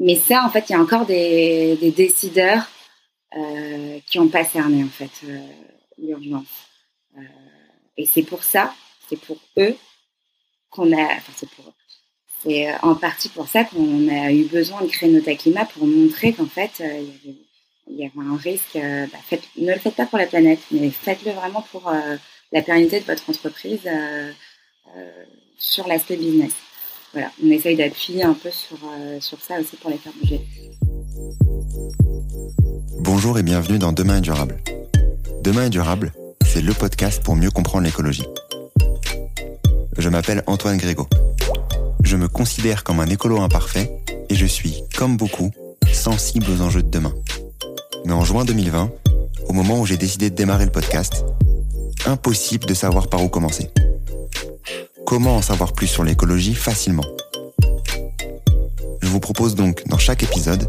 mais ça, en fait, il y a encore des, décideurs qui n'ont pas cerné en fait l'urgence. et c'est pour ça, c'est pour eux qu'on a, enfin c'est pour c'est en partie pour ça qu'on a eu besoin de créer Nota Climat pour montrer qu'en fait, il y avait un risque. Euh, bah, ne le faites pas pour la planète, mais faites-le vraiment pour euh, la pérennité de votre entreprise euh, sur l'aspect business. On essaye d'appuyer un peu sur, sur ça aussi pour les faire bouger. Bonjour et bienvenue dans Demain est durable. Demain est durable, c'est le podcast pour mieux comprendre l'écologie. Je m'appelle Antoine Grégo. Je me considère comme un écolo imparfait et je suis, comme beaucoup, sensible aux enjeux de demain. Mais en juin 2020, au moment où j'ai décidé de démarrer le podcast, impossible de savoir par où commencer. Comment en savoir plus sur l'écologie facilement. Je vous propose donc dans chaque épisode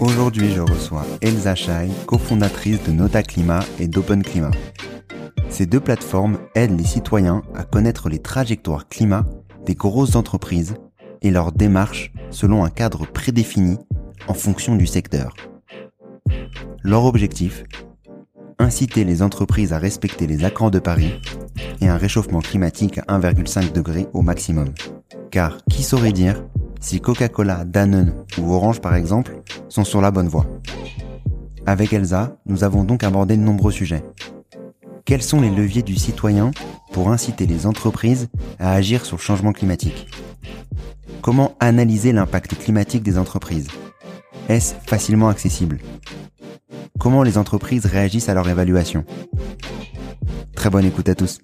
Aujourd'hui, je reçois Elsa Chai, cofondatrice de Nota Climat et d'Open Climat. Ces deux plateformes aident les citoyens à connaître les trajectoires climat des grosses entreprises et leurs démarches selon un cadre prédéfini en fonction du secteur. Leur objectif inciter les entreprises à respecter les accords de Paris et un réchauffement climatique à 1,5 degré au maximum. Car qui saurait dire si Coca-Cola, Danone ou Orange par exemple sont sur la bonne voie? Avec Elsa, nous avons donc abordé de nombreux sujets. Quels sont les leviers du citoyen pour inciter les entreprises à agir sur le changement climatique? Comment analyser l'impact climatique des entreprises? Est-ce facilement accessible? Comment les entreprises réagissent à leur évaluation? Très bonne écoute à tous.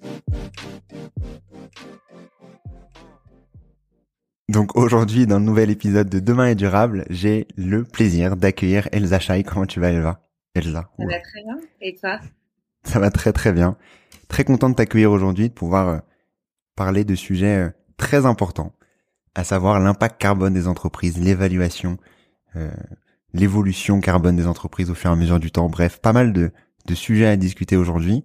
Donc aujourd'hui, dans le nouvel épisode de Demain est durable, j'ai le plaisir d'accueillir Elsa Chai. Comment tu vas Elsa? Elsa. Ça va très bien. Et toi? Ça va très très bien. Très content de t'accueillir aujourd'hui, de pouvoir euh, parler de sujets euh, très importants, à savoir l'impact carbone des entreprises, l'évaluation, euh, l'évolution carbone des entreprises au fur et à mesure du temps. Bref, pas mal de, de sujets à discuter aujourd'hui.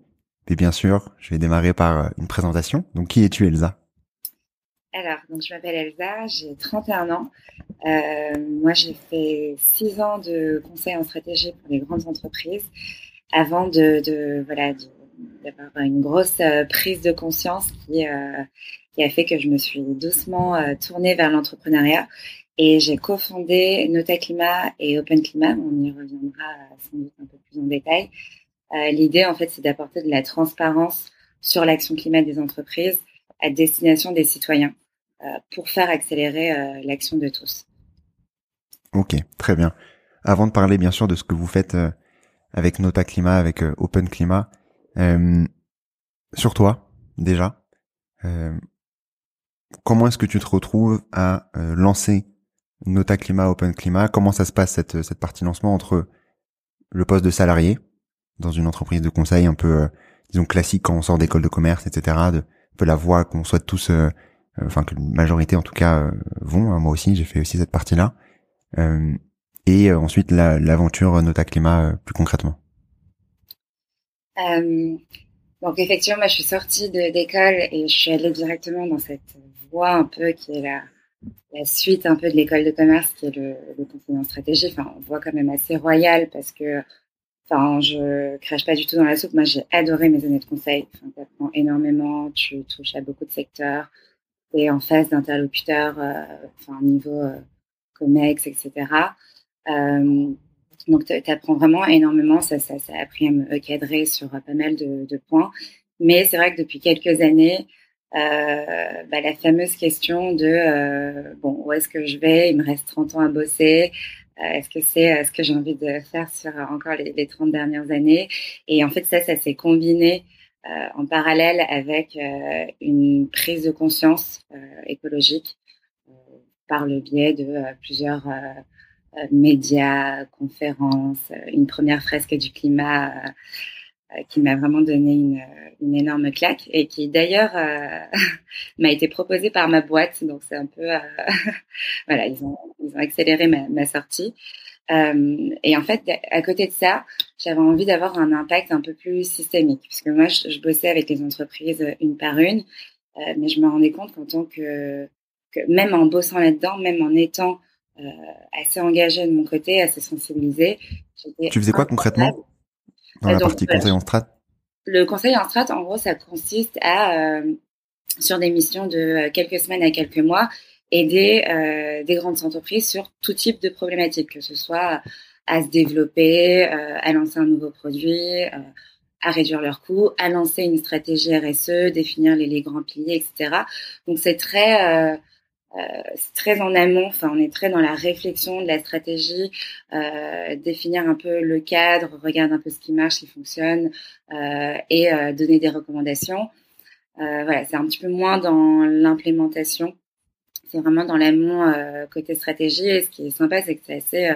Mais bien sûr, je vais démarrer par euh, une présentation. Donc, qui es-tu, Elsa? Alors, donc je m'appelle Elsa, j'ai 31 ans. Euh, moi, j'ai fait 6 ans de conseil en stratégie pour les grandes entreprises avant de, de d'avoir une grosse euh, prise de conscience qui, euh, qui a fait que je me suis doucement euh, tournée vers l'entrepreneuriat et j'ai cofondé Nota Climat et Open Climat. On y reviendra sans doute un peu plus en détail. L'idée, en fait, c'est d'apporter de la transparence sur l'action climat des entreprises à destination des citoyens pour faire accélérer l'action de tous. Ok, très bien. Avant de parler bien sûr de ce que vous faites avec Nota Climat, avec Open Climat, sur toi déjà, comment est-ce que tu te retrouves à lancer Nota Climat, Open Climat, comment ça se passe cette, cette partie lancement entre le poste de salarié dans une entreprise de conseil un peu, euh, disons, classique quand on sort d'école de commerce, etc., de, un peu la voie qu'on souhaite tous, euh, euh, enfin que la majorité en tout cas vont, hein, moi aussi j'ai fait aussi cette partie-là, et ensuite l'aventure Nota Climat plus concrètement. Donc effectivement, moi je suis sortie d'école et je suis allée directement dans cette voie un peu qui est la suite un peu de l'école de commerce qui est le, le conseiller en stratégie. Enfin, on voit quand même assez royal parce que, enfin, je crache pas du tout dans la soupe. Moi, j'ai adoré mes années de conseil. Enfin, tu apprends énormément, tu touches à beaucoup de secteurs, et en face d'interlocuteurs, euh, enfin, niveau euh, COMEX, etc. Euh, Donc, tu apprends vraiment énormément. Ça, ça, ça a appris à me cadrer sur pas mal de, points. Mais c'est vrai que depuis quelques années, euh, bah, la fameuse question de euh, bon où est-ce que je vais? Il me reste 30 ans à bosser. Euh, est-ce que c'est ce que j'ai envie de faire sur encore les, les 30 dernières années? Et en fait, ça, ça s'est combiné en parallèle avec une prise de conscience écologique par le biais de plusieurs médias, conférences, une première fresque du climat euh, qui m'a vraiment donné une, euh, une, énorme claque et qui d'ailleurs euh, m'a été proposée par ma boîte. Donc c'est un peu, voilà, ils ont, ils ont accéléré ma, ma sortie. et en fait, à côté de ça, j'avais envie d'avoir un impact un peu plus systémique, puisque moi, je, je bossais avec les entreprises une par une, mais je me rendais compte qu'en tant que, que, même en bossant là-dedans, même en étant assez engagée de mon côté, assez sensibilisée, tu faisais quoi concrètement dans la partie conseil en strat? Le conseil en strat, en gros, ça consiste à, euh, sur des missions de euh, quelques semaines à quelques mois, aider euh, des grandes entreprises sur tout type de problématiques, que ce soit à se développer, euh, à lancer un nouveau produit, euh, à réduire leurs coûts, à lancer une stratégie RSE, définir les, les grands piliers, etc. Donc c'est très euh, c'est très en amont, enfin on est très dans la réflexion de la stratégie, euh, définir un peu le cadre, regarder un peu ce qui marche, ce qui fonctionne euh, et euh, donner des recommandations. Euh, voilà, c'est un petit peu moins dans l'implémentation, c'est vraiment dans l'amont euh, côté stratégie. Et ce qui est sympa, c'est que c'est assez,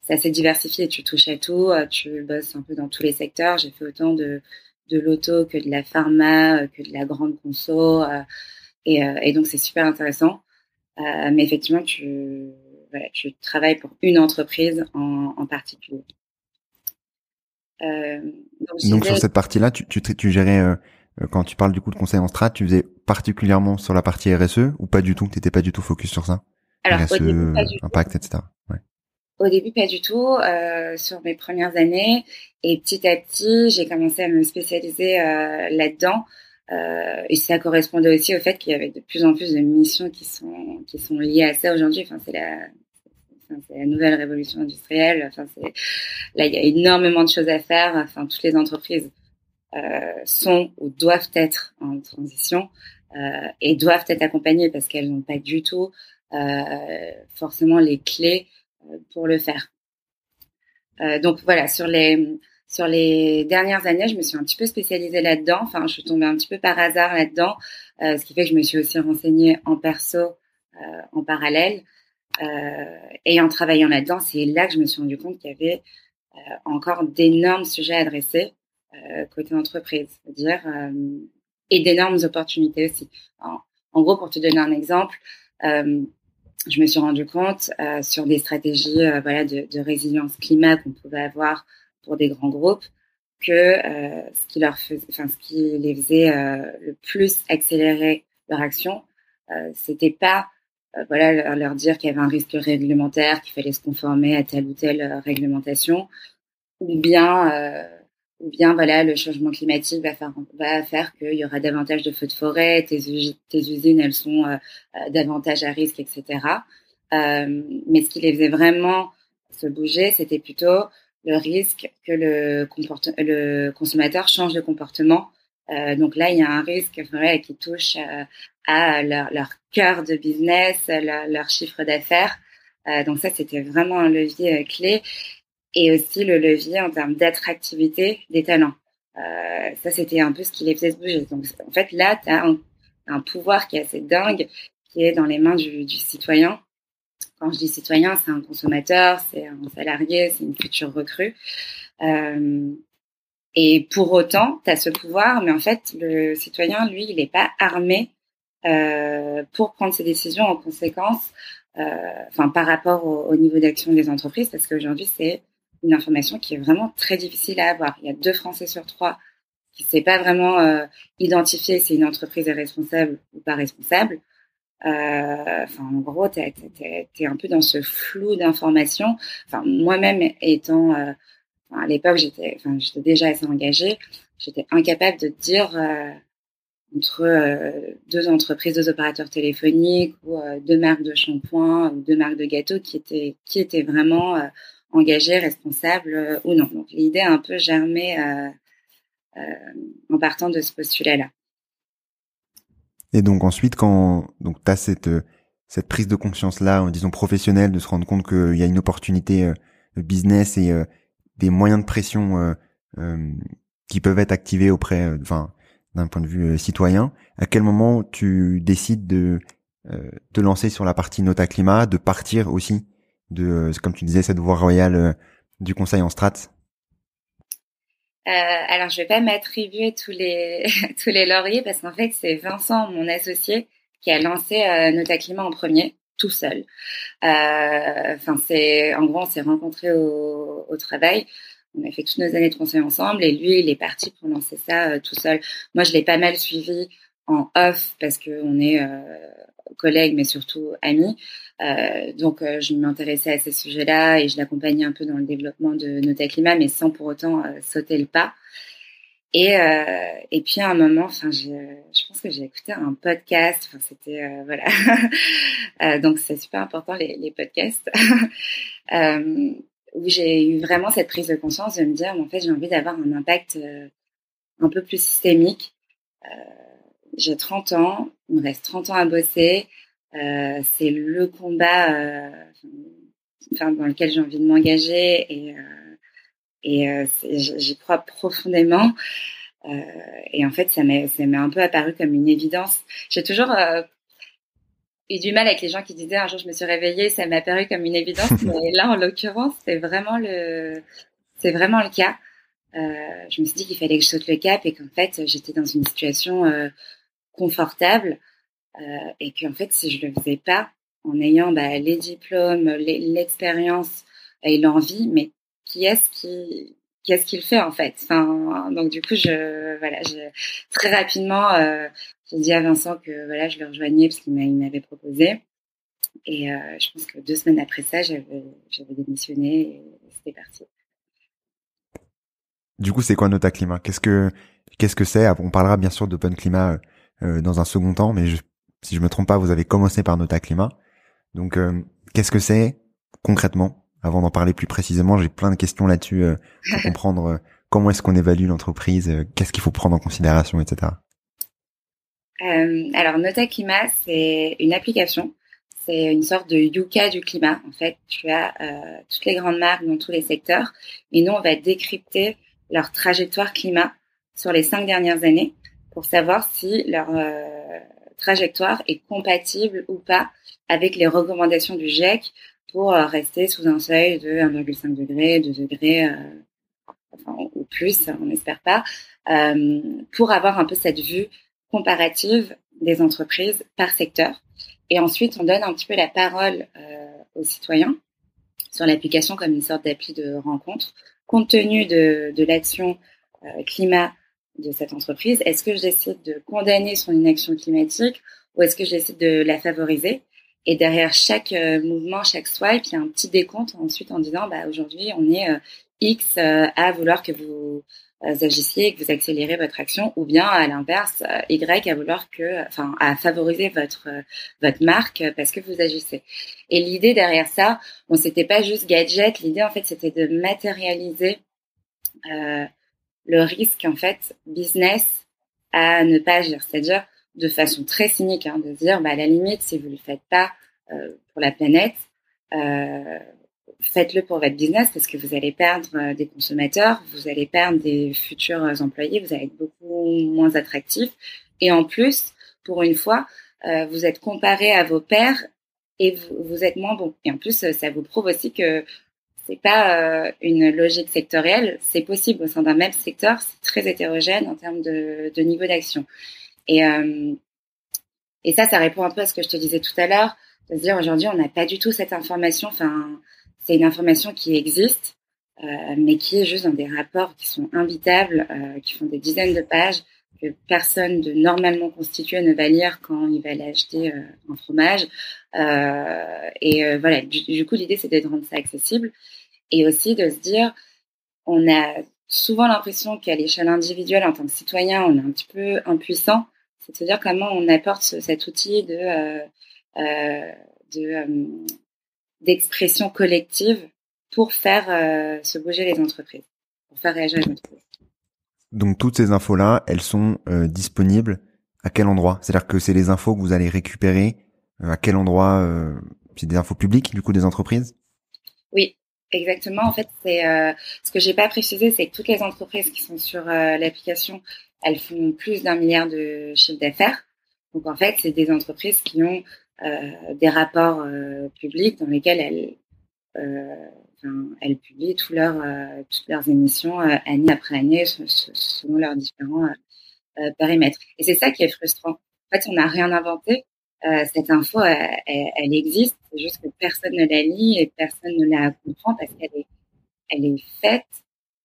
c'est assez diversifié. Tu touches à tout, tu bosses un peu dans tous les secteurs. J'ai fait autant de de l'auto que de la pharma, que de la grande conso, et, et donc c'est super intéressant. Euh, mais effectivement, tu, voilà, tu travailles pour une entreprise en, en particulier. Euh, donc, donc sur cette partie-là, tu, tu, tu gérais, euh, quand tu parles du coup de conseil en strat, tu faisais particulièrement sur la partie RSE ou pas du tout? Tu n'étais pas du tout focus sur ça? Alors, RSE, au début, pas du impact, etc. Ouais. Au début, pas du tout. Euh, sur mes premières années, et petit à petit, j'ai commencé à me spécialiser là-dedans. Euh, et ça correspondait aussi au fait qu'il y avait de plus en plus de missions qui sont qui sont liées à ça aujourd'hui. Enfin, c'est la c'est la nouvelle révolution industrielle. Enfin, c'est là il y a énormément de choses à faire. Enfin, toutes les entreprises euh, sont ou doivent être en transition euh, et doivent être accompagnées parce qu'elles n'ont pas du tout euh, forcément les clés euh, pour le faire. Donc voilà sur les sur les dernières années, je me suis un petit peu spécialisée là-dedans. Enfin, je suis tombée un petit peu par hasard là-dedans, euh, ce qui fait que je me suis aussi renseignée en perso euh, en parallèle. Euh, et en travaillant là-dedans, c'est là que je me suis rendu compte qu'il y avait encore d'énormes sujets à adresser côté entreprise, c'est-à-dire et d'énormes opportunités aussi. En, gros, pour te donner un exemple, je me suis rendu compte sur des stratégies de résilience climat qu'on pouvait avoir pour des grands groupes que euh, ce qui leur faisait, les faisait euh, le plus accélérer leur action, euh, c'était pas euh, voilà leur, dire qu'il y avait un risque réglementaire, qu'il fallait se conformer à telle ou telle réglementation, ou bien ou bien voilà le changement climatique va faire qu'il y aura davantage de feux de forêt, tes usines elles sont davantage à risque, etc. mais ce qui les faisait vraiment se bouger, c'était plutôt le risque que le, le consommateur change de comportement. Euh, donc là, il y a un risque vrai, qui touche euh, à leur, leur, cœur de business, leur, leur chiffre d'affaires. Euh, donc ça, c'était vraiment un levier euh, clé et aussi le levier en termes d'attractivité des talents. Euh, ça, c'était un peu ce qui les faisait bouger. Donc en fait, là, tu as un, un, pouvoir qui est assez dingue, qui est dans les mains du, du citoyen quand je dis citoyen, c'est un consommateur, c'est un salarié, c'est une future recrue. Euh, et pour autant, tu as ce pouvoir, mais en fait, le citoyen, lui, il n'est pas armé euh, pour prendre ses décisions en conséquence, euh, enfin par rapport au, au niveau d'action des entreprises, parce qu'aujourd'hui, c'est une information qui est vraiment très difficile à avoir. Il y a deux Français sur trois qui ne sait pas vraiment identifier si une entreprise est responsable ou pas responsable. Euh, en gros, tu es, un peu dans ce flou d'informations. Moi-même étant, euh, à l'époque, j'étais, déjà assez engagée. J'étais incapable de dire euh, entre deux entreprises, deux opérateurs téléphoniques ou deux marques de shampoing ou deux marques de gâteaux qui étaient, qui étaient vraiment engagé, responsable ou non. Donc l'idée a un peu germé en partant de ce postulat-là. Et donc ensuite, quand donc tu as cette, cette prise de conscience-là, disons professionnelle, de se rendre compte qu'il y a une opportunité business et des moyens de pression qui peuvent être activés auprès, enfin, d'un point de vue citoyen, à quel moment tu décides de te lancer sur la partie Nota Climat, de partir aussi de, comme tu disais, cette voie royale du conseil en strat? Euh, alors, je vais pas m'attribuer tous les tous les lauriers parce qu'en fait, c'est Vincent, mon associé, qui a lancé euh, Nota Climat en premier, tout seul. Euh, enfin, c'est en gros, on s'est rencontrés au, au, travail. On a fait toutes nos années de conseil ensemble et lui, il est parti pour lancer ça euh, tout seul. Moi, je l'ai pas mal suivi en off parce que on est euh, collègues, mais surtout amis. Euh, donc, euh, je m'intéressais à ces sujets-là et je l'accompagnais un peu dans le développement de Nota Climat, mais sans pour autant euh, sauter le pas. Et, et puis à un moment, enfin, je, pense que j'ai écouté un podcast. Enfin, c'était voilà. donc c'est super important les podcasts où j'ai eu vraiment cette prise de conscience de me dire, en fait, j'ai envie d'avoir un impact un peu plus systémique. J'ai 30 ans, il me reste 30 ans à bosser. Euh, c'est le combat euh, enfin, dans lequel j'ai envie de m'engager et, euh, et j'y crois profondément. et en fait, ça m'est un peu apparu comme une évidence. J'ai toujours eu du mal avec les gens qui disaient un jour je me suis réveillée, ça m'est apparu comme une évidence, mais là en l'occurrence c'est vraiment le c'est vraiment le cas. Je me suis dit qu'il fallait que je saute le cap et qu'en fait j'étais dans une situation confortable euh, et qu'en fait, si je le faisais pas, en ayant bah, les diplômes, l'expérience et l'envie, mais qui est-ce qui qu'est-ce qu'il fait en fait? Enfin, Donc du coup, je voilà, je, très rapidement, euh, j'ai dit à Vincent que voilà, je le rejoignais parce qu'il m'avait proposé. Et euh, je pense que deux semaines après ça, j'avais démissionné et c'était parti. Du coup, c'est quoi Nota Climat Qu'est-ce que qu'est-ce que c'est? On parlera bien sûr d'Open Climat euh, dans un second temps, mais je, si je me trompe pas, vous avez commencé par Nota Climat. Donc, euh, qu'est-ce que c'est concrètement Avant d'en parler plus précisément, j'ai plein de questions là-dessus euh, pour comprendre euh, comment est-ce qu'on évalue l'entreprise, qu'est-ce qu'il faut prendre en considération, etc. alors, Nota Climat, c'est une application. C'est une sorte de Yuka du climat. En fait, tu as toutes les grandes marques dans tous les secteurs. Et nous, on va décrypter leur trajectoire climat sur les cinq dernières années pour savoir si leur trajectoire est compatible ou pas avec les recommandations du GIEC pour euh, rester sous un seuil de 1,5 degré, 2 degrés, euh, enfin, ou plus, on n'espère pas, euh, pour avoir un peu cette vue comparative des entreprises par secteur. Et ensuite, on donne un petit peu la parole aux citoyens sur l'application comme une sorte d'appli de rencontre, compte tenu de, de l'action climat de cette entreprise Est-ce que je décide de condamner son inaction climatique ou est-ce que je décide de la favoriser? Et derrière chaque euh, mouvement, chaque swipe, il y a un petit décompte ensuite en disant bah, aujourd'hui, on est euh, X euh, à vouloir que vous agissiez et que vous accélérez votre action, ou bien à l'inverse, Y à vouloir que, enfin, à favoriser votre votre marque parce que vous agissez. Et l'idée derrière ça, bon, c'était pas juste gadget. L'idée en fait, c'était de matérialiser euh, le risque en fait business à ne pas agir, c'est-à-dire de façon très cynique, hein, de dire bah, à la limite si vous le faites pas euh, pour la planète, euh, faites-le pour votre business parce que vous allez perdre euh, des consommateurs, vous allez perdre des futurs employés, vous allez être beaucoup moins attractif et en plus pour une fois vous êtes comparé à vos pairs et vous, vous, êtes moins bon. Et en plus, ça vous prouve aussi que c'est pas euh, une logique sectorielle, c'est possible au sein d'un même secteur, c'est très hétérogène en termes de, niveau d'action. Et, euh, et ça, ça répond un peu à ce que je te disais tout à l'heure, de se dire aujourd'hui, on n'a pas du tout cette information, enfin, c'est une information qui existe, euh, mais qui est juste dans des rapports qui sont invitables, euh, qui font des dizaines de pages, que personne de normalement constitué ne va lire quand il va aller acheter euh, un fromage. Euh, et euh, voilà, du, coup, l'idée, c'était de rendre ça accessible et aussi de se dire, on a souvent l'impression qu'à l'échelle individuelle, en tant que citoyen, on est un petit peu impuissant. C'est de se dire comment on apporte cet outil de de d'expression collective pour faire se bouger les entreprises, pour faire réagir les entreprises. Donc toutes ces infos-là, elles sont disponibles à quel endroit? C'est-à-dire que c'est les infos que vous allez récupérer à quel endroit C'est des infos publiques du coup des entreprises? Oui, Exactement. En fait, c'est euh, ce que j'ai pas précisé, c'est que toutes les entreprises qui sont sur euh, l'application, elles font plus d'un milliard de chiffre d'affaires. Donc en fait, c'est des entreprises qui ont euh, des rapports euh, publics dans lesquels elles, elles publient tout leur, toutes leurs émissions année après année selon leurs différents périmètres. Et c'est ça qui est frustrant. En fait, on n'a rien inventé. Euh, cette info, elle, existe, c'est juste que personne ne la lit et personne ne la comprend parce qu'elle est, elle est faite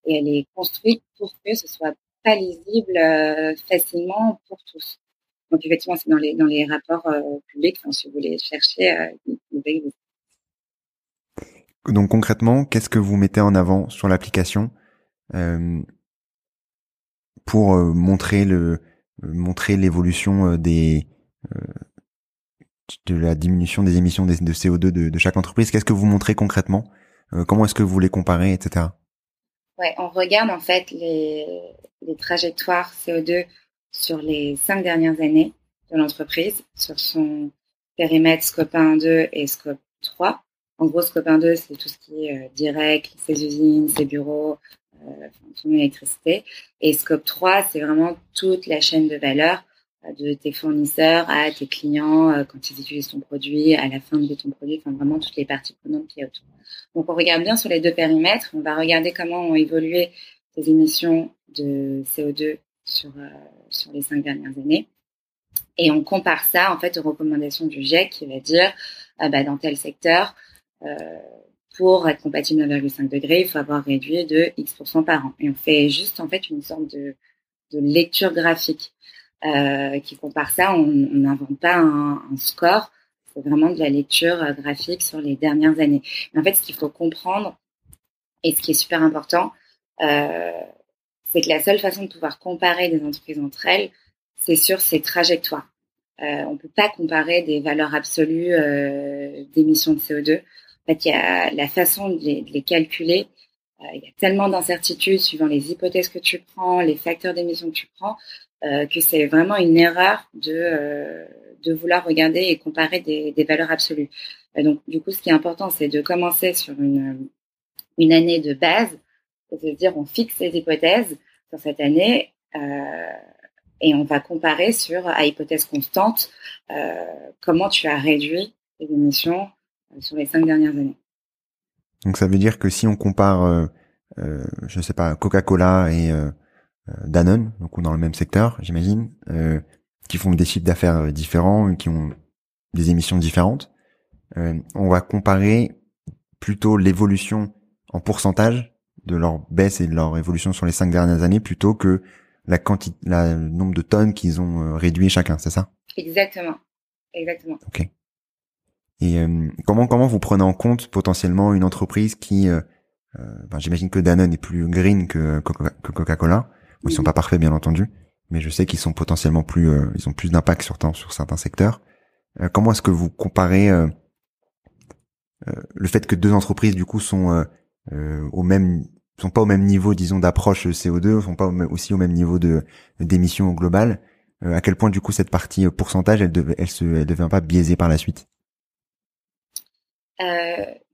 et elle est construite pour que ce soit pas lisible euh, facilement pour tous. Donc effectivement, c'est dans les dans les rapports euh, publics. Si vous voulez chercher, il Donc concrètement, qu'est-ce que vous mettez en avant sur l'application pour montrer le montrer l'évolution des de la diminution des émissions de CO2 de, chaque entreprise? Qu'est-ce que vous montrez concrètement? Euh, Comment est-ce que vous les comparez, etc. Ouais, on regarde en fait les, les trajectoires CO2 sur les cinq dernières années de l'entreprise, sur son périmètre scope 1, 2 et scope 3. En gros, scope 1, 2, c'est tout ce qui est euh, direct, ses usines, ses bureaux, euh, son électricité. Et scope 3, c'est vraiment toute la chaîne de valeur de tes fournisseurs à tes clients euh, quand ils utilisent ton produit, à la fin de ton produit, enfin vraiment toutes les parties prenantes qui y a autour. Donc on regarde bien sur les deux périmètres, on va regarder comment ont évolué les émissions de CO2 sur, euh, sur les cinq dernières années. Et on compare ça en fait aux recommandations du GIEC qui va dire ah bah, dans tel secteur, euh, pour être compatible 9,5 degrés, il faut avoir réduit de X% par an. Et on fait juste en fait une sorte de, lecture graphique. Euh, qui compare ça. On n'invente pas un, score, c'est vraiment de la lecture euh, graphique sur les dernières années. Mais en fait, ce qu'il faut comprendre et ce qui est super important, euh, c'est que la seule façon de pouvoir comparer des entreprises entre elles, c'est sur ces trajectoires. Euh, on peut pas comparer des valeurs absolues euh, d'émissions de CO2. Fait, il y a la façon de les, de les calculer. Euh, il y a tellement d'incertitudes suivant les hypothèses que tu prends, les facteurs d'émission que tu prends, euh, que c'est vraiment une erreur de, euh, de vouloir regarder et comparer des, des valeurs absolues. Euh, donc, du coup, ce qui est important, c'est de commencer sur une, une année de base, c'est-à-dire on fixe les hypothèses sur cette année et on va comparer sur, à hypothèse constante, comment tu as réduit les émissions sur les cinq dernières années. Donc, ça veut dire que si on compare, je ne sais pas, Coca-Cola et euh, Danone, donc dans le même secteur, j'imagine, euh, qui font des chiffres d'affaires euh, différents, qui ont des émissions différentes. on va comparer plutôt l'évolution en pourcentage de leur baisse et de leur évolution sur les cinq dernières années plutôt que la quantité, la, le nombre de tonnes qu'ils ont réduit chacun, c'est ça? Exactement, exactement. Ok. Et comment comment vous prenez en compte potentiellement une entreprise qui, euh, ben, j'imagine que Danone est plus green que, que Coca-Cola, ils sont pas parfaits, bien entendu, mais je sais qu'ils sont potentiellement plus, euh, ils ont plus d'impact sur, sur certains secteurs. Euh, comment est-ce que vous comparez euh, le fait que deux entreprises du coup sont au même, sont pas au même niveau, disons, d'approche CO2, sont pas aussi au même niveau de d'émissions globales À quel point du coup cette partie pourcentage, elle, devait, elle se, elle devient pas biaisée par la suite?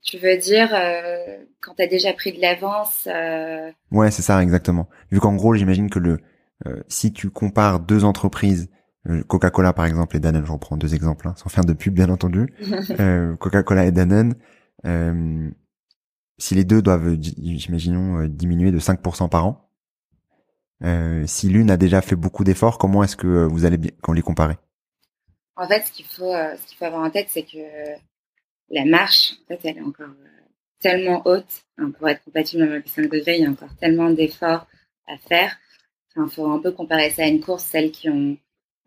Tu veux dire euh, quand tu as déjà pris de l'avance euh... Ouais, c'est ça exactement. Vu qu'en gros, j'imagine que le euh, si tu compares deux entreprises, euh, Coca-Cola par exemple et Danone, j'en prends deux exemples, hein, sans faire de pub bien entendu. Coca-Cola et Danone, si les deux doivent, j'imaginons, diminuer de 5% par an, si l'une a déjà fait beaucoup d'efforts, comment est-ce que vous allez bien, les comparer? En fait, ce qu'il faut, ce qu'il faut avoir en tête, c'est que la marche, en fait, elle est encore euh, tellement haute. pour être compatible avec 5 degrés, il y a encore tellement d'efforts à faire. Il faut un peu comparer ça à une course. Celles qui ont,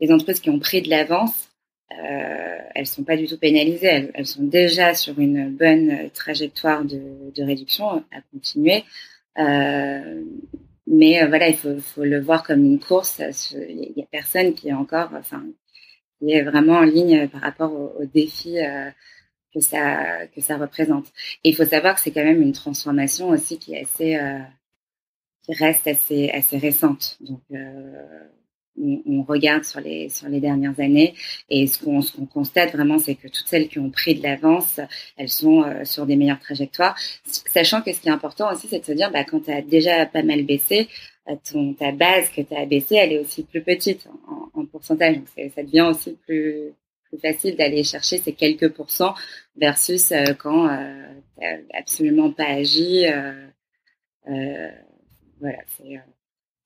les entreprises qui ont pris de l'avance, euh, elles sont pas du tout pénalisées. Elles, sont déjà sur une bonne trajectoire de, réduction à continuer. Euh, mais euh, voilà, il faut, le voir comme une course. Il y a personne qui est encore, enfin, qui est vraiment en ligne par rapport aux, défis que ça que ça représente. Et il faut savoir que c'est quand même une transformation aussi qui est assez qui reste assez assez récente. Donc on, regarde sur les sur les dernières années et ce qu'on constate vraiment c'est que toutes celles qui ont pris de l'avance elles sont euh, sur des meilleures trajectoires sachant que ce qui est important aussi c'est de se dire bah quand tu as déjà pas mal baissé euh, ta base que tu as baissé elle est aussi plus petite en, en pourcentage donc ça devient aussi plus plus facile d'aller chercher ces quelques pourcents versus euh, quand tu absolument pas agi voilà c'est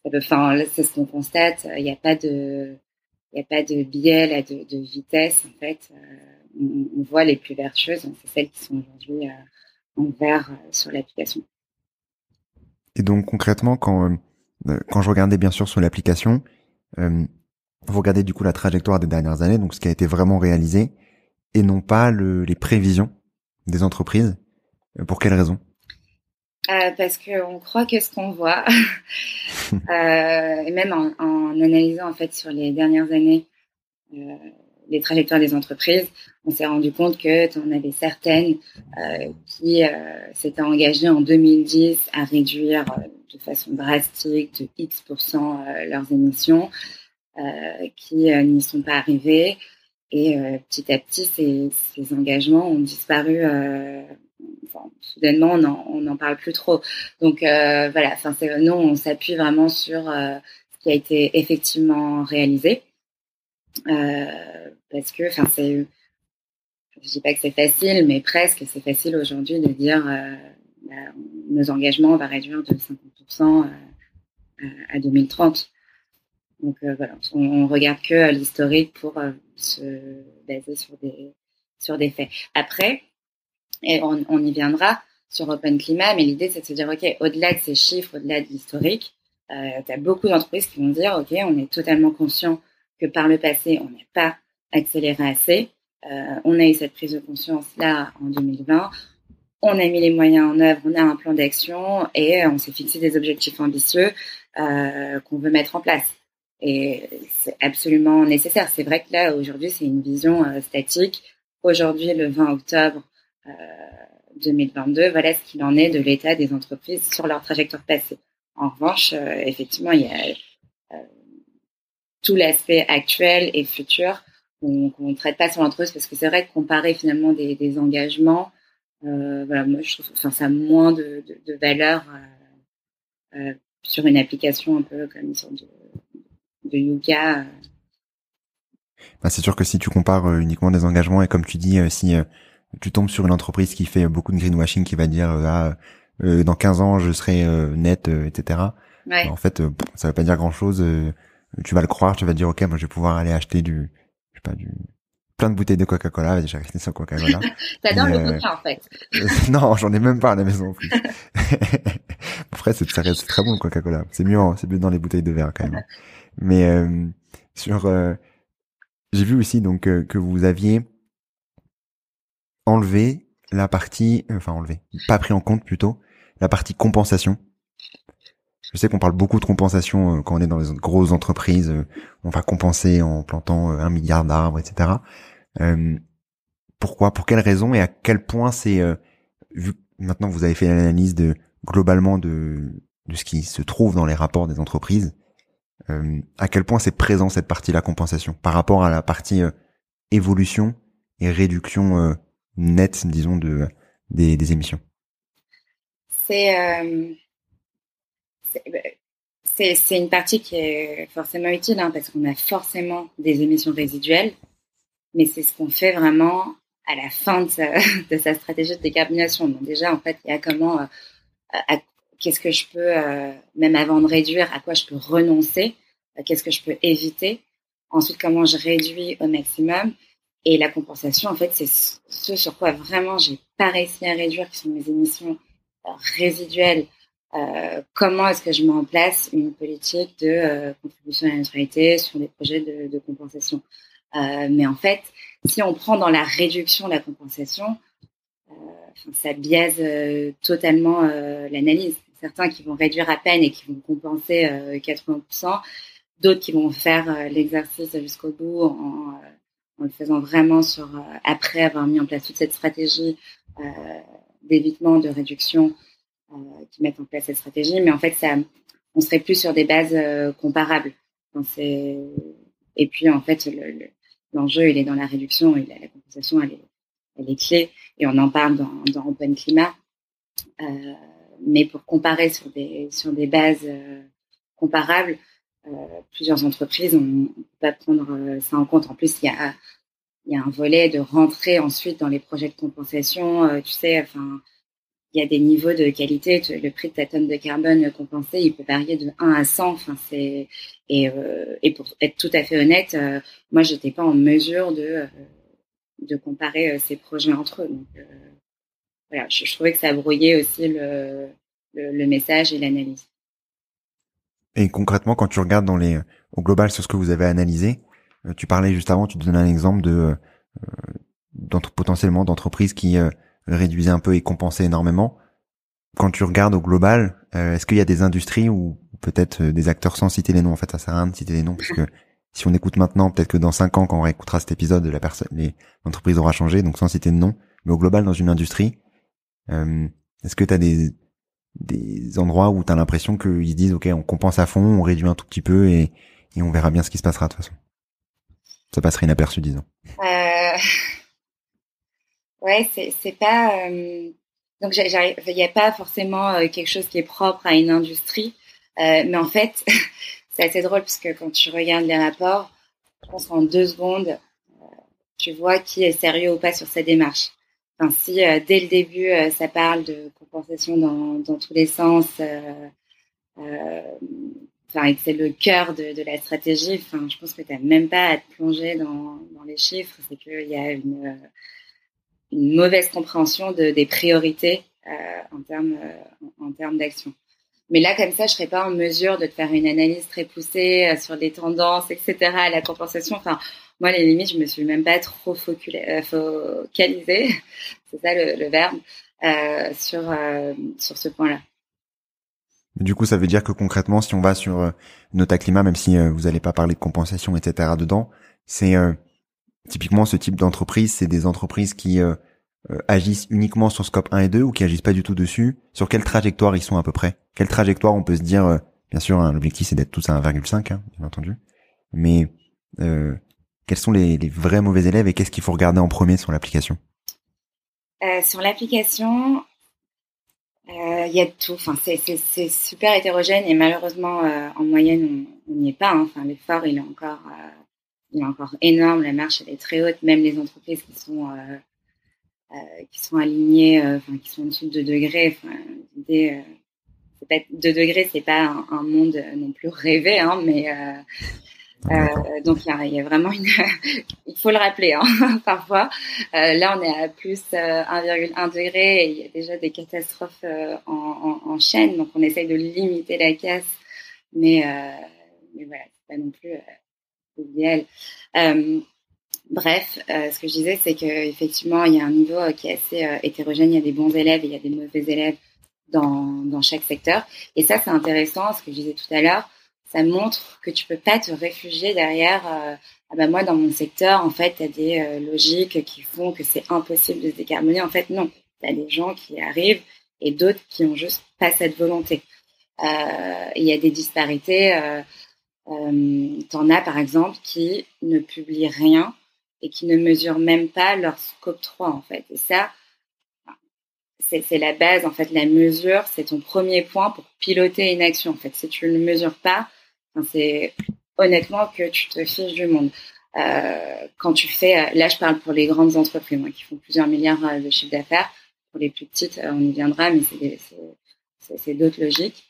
Enfin, c'est ce qu'on constate. Il n'y a pas de, il n'y a pas de biais là, de, vitesse en fait. Euh, on, voit les plus vertueuses, c'est celles qui sont aujourd'hui euh, en vert euh, sur l'application. Et donc concrètement, quand quand je regardais bien sûr sur l'application, vous regardez du coup la trajectoire des dernières années, donc ce qui a été vraiment réalisé, et non pas le, les prévisions des entreprises. Pour quelles raisons? Euh, parce qu'on croit que ce qu'on voit, euh, et même en, analysant en fait sur les dernières années euh, les trajectoires des entreprises, on s'est rendu compte que tu en avais certaines euh, qui euh, s'étaient engagées en 2010 à réduire euh, de façon drastique de X% leurs émissions, qui n'y sont pas arrivées. Et petit à petit, ces, engagements ont disparu soudainement, on n'en parle plus trop. Donc euh, voilà, enfin, nous, on s'appuie vraiment sur euh, ce qui a été effectivement réalisé. Euh, parce que, enfin, c'est, je dis pas que c'est facile, mais presque, c'est facile aujourd'hui de dire bah, nos engagements, on va réduire de 50% à, 2030. Donc voilà, on, on, regarde que l'historique pour se baser sur des sur des faits. Après, on, y viendra sur Open Climat, mais l'idée c'est de se dire, OK, au-delà de ces chiffres, au-delà de l'historique, euh, tu as beaucoup d'entreprises qui vont dire, OK, on est totalement conscient que par le passé, on n'a pas accéléré assez. Euh, on a eu cette prise de conscience là en 2020. On a mis les moyens en œuvre, on a un plan d'action et on s'est fixé des objectifs ambitieux euh, qu'on veut mettre en place. Et c'est absolument nécessaire. C'est vrai que là, aujourd'hui, c'est une vision euh, statique. Aujourd'hui, le 20 octobre, 2022, euh, voilà ce qu'il en est de l'état des entreprises sur leur trajectoire passée. En revanche, euh, effectivement, il y a tout l'aspect actuel et futur qu'on ne traite pas sur l'entreprise parce que c'est vrai que comparer finalement des, engagements, voilà, moi je trouve, enfin, ça a moins de, valeur sur une application un peu comme une sorte de, de. Bah, c'est sûr que si tu compares uniquement des engagements et comme tu dis, si tu tombes sur une entreprise qui fait beaucoup de greenwashing, qui va dire euh, ah, euh, dans 15 ans je serai euh, net, etc. En fait, ça veut pas dire grand chose. tu vas le croire, tu vas dire ok, moi je vais pouvoir aller acheter du, je sais pas du plein de bouteilles de Coca-Cola, j'ai resté sur Coca-Cola. T'adores le Coca en fait. non, j'en ai même pas à la maison en plus. Après, c'est très, très bon le Coca-Cola. C'est mieux, c'est mieux dans les bouteilles de verre quand même. Mais sur, j'ai vu aussi donc que vous aviez enlever la partie, enfin enlever, pas pris en compte plutôt, la partie compensation. Je sais qu'on parle beaucoup de compensation euh, quand on est dans les grosses entreprises, euh, on va compenser en plantant euh, un milliard d'arbres, etc. pourquoi Pour quelles raisons Et à quel point c'est vu maintenant vous avez fait l'analyse de globalement de de ce qui se trouve dans les rapports des entreprises, à quel point c'est présent cette partie la compensation par rapport à la partie évolution et réduction nette, disons, de, des, émissions? Euh, C'est c'est une partie qui est forcément utile hein, parce qu'on a forcément des émissions résiduelles, mais c'est ce qu'on fait vraiment à la fin de sa, de sa, stratégie de décarbonation. Donc déjà, en fait, il y a comment, euh, qu'est-ce que je peux, euh, même avant de réduire, à quoi je peux renoncer, qu'est-ce que je peux éviter. Ensuite, comment je réduis au maximum. Et la compensation, en fait, c'est ce sur quoi vraiment j'ai pas réussi à réduire, qui sont mes émissions euh, résiduelles. Euh, comment est-ce que je mets en place une politique de euh, contribution à la neutralité sur des projets de, compensation? Euh, Mais en fait, si on prend dans la réduction la compensation, euh, ça biaise totalement l'analyse. Certains qui vont réduire à peine et qui vont compenser 80%, d'autres qui vont faire l'exercice jusqu'au bout en en le faisant vraiment sur après avoir mis en place toute cette stratégie d'évitement, de réduction qui mettent en place cette stratégie. Mais en fait, ça, on serait plus sur des bases comparables. et puis en fait, l'enjeu il est dans la réduction et la, compensation elle est, clé et on en parle dans, Open Climat. Euh, mais pour comparer sur des, sur des bases euh, comparables, euh, plusieurs entreprises, on, on peut prendre ça en compte. En plus, il y a, y a un volet de rentrer ensuite dans les projets de compensation. tu sais, enfin, il y a des niveaux de qualité. Le prix de ta tonne de carbone compensée, il peut varier de 1 à 100. Enfin, c'est et, et pour être tout à fait honnête, moi, j'étais pas en mesure de de comparer ces projets entre eux. Voilà, je, trouvais que ça brouillait aussi le, le, message et l'analyse. Et concrètement, quand tu regardes dans les, au global sur ce que vous avez analysé, euh, tu parlais juste avant, tu donnais un exemple de euh, potentiellement d'entreprises qui euh, réduisaient un peu et compensaient énormément. Quand tu regardes au global, euh, est-ce qu'il y a des industries ou peut-être des acteurs sans citer les noms En fait, ça sert à rien de citer les noms puisque si on écoute maintenant, peut-être que dans cinq ans, quand on réécoutera cet épisode, la personne, l'entreprise aura changé, donc sans citer de nom. Mais au global, dans une industrie, est-ce que tu as des, des endroits où tu as l'impression qu'ils disent, OK, on compense à fond, on réduit un tout petit peu et, et on verra bien ce qui se passera de toute façon Ça passerait inaperçu, disons. Euh... Ouais, c'est pas... Euh... Donc, il n'y a pas forcément euh, quelque chose qui est propre à une industrie. Euh, mais en fait, c'est assez drôle parce que quand tu regardes les rapports, je pense qu'en deux secondes, tu vois qui est sérieux ou pas sur sa démarche. Ainsi, euh, dès le début, euh, ça parle de compensation dans, dans tous les sens, euh, enfin, c'est le cœur de, la stratégie. Enfin, je pense que tu n'as même pas à te plonger dans, dans les chiffres. C'est qu'il y a une, mauvaise compréhension de, des priorités en termes en termes d'action. Mais là, comme ça, je serais pas en mesure de te faire une analyse très poussée sur les tendances, etc. la compensation. Enfin, moi, les limites, je me suis même pas trop euh, focalisée, c'est ça le, verbe, euh, sur, euh, sur ce point-là. Du coup, ça veut dire que concrètement, si on va sur euh, Nota Climat, même si vous n'allez pas parler de compensation, etc. dedans, c'est typiquement ce type d'entreprise, c'est des entreprises qui agissent uniquement sur scope 1 et 2 ou qui agissent pas du tout dessus. Sur quelle trajectoire ils sont à peu près? Quelle trajectoire on peut se dire Bien sûr, hein, l'objectif c'est d'être tous à 1,5, hein, bien entendu. Mais euh, quels sont les, vrais mauvais élèves et qu'est-ce qu'il faut regarder en premier sur l'application? Euh, Sur l'application, euh, il y a tout. Enfin, c'est super hétérogène et malheureusement, euh, en moyenne, on n'y est pas. Hein. Enfin, l'effort, il est encore, il est encore énorme. La marche, elle est très haute. Même les entreprises qui sont qui sont alignées, enfin, qui sont en dessous de 2 degrés. Enfin, l'idée, 2 degrés, c'est pas un, monde non plus rêvé, hein, mais donc il y a, vraiment une, il faut le rappeler hein, parfois. Euh, là on est à plus 1,1 euh, degré et il y a déjà des catastrophes euh, en, en, en, chaîne, donc on essaye de limiter la casse, mais, mais voilà c'est pas non plus idéal. bref, ce que je disais c'est que effectivement il y a un niveau qui est assez hétérogène. Il y a des bons élèves et il y a des mauvais élèves dans, dans chaque secteur. Et ça c'est intéressant, ce que je disais tout à l'heure ça montre que tu peux pas te réfugier derrière. Euh, ah ben moi, dans mon secteur, en fait, tu as des euh, logiques qui font que c'est impossible de se décarboner. En fait, non. Tu as des gens qui arrivent et d'autres qui ont juste pas cette volonté. Euh, il y a des disparités. Euh, tu en as, par exemple, qui ne publient rien et qui ne mesurent même pas leur scope 3, en fait. Et ça, c'est la base, en fait, la mesure, c'est ton premier point pour piloter une action. En fait, si tu ne mesures pas, c'est honnêtement que tu te fiches du monde. Euh, quand tu fais, euh, là je parle pour les grandes entreprises qui font plusieurs milliards euh, de chiffre d'affaires. Pour les plus petites, on y viendra, mais c'est d'autres logiques.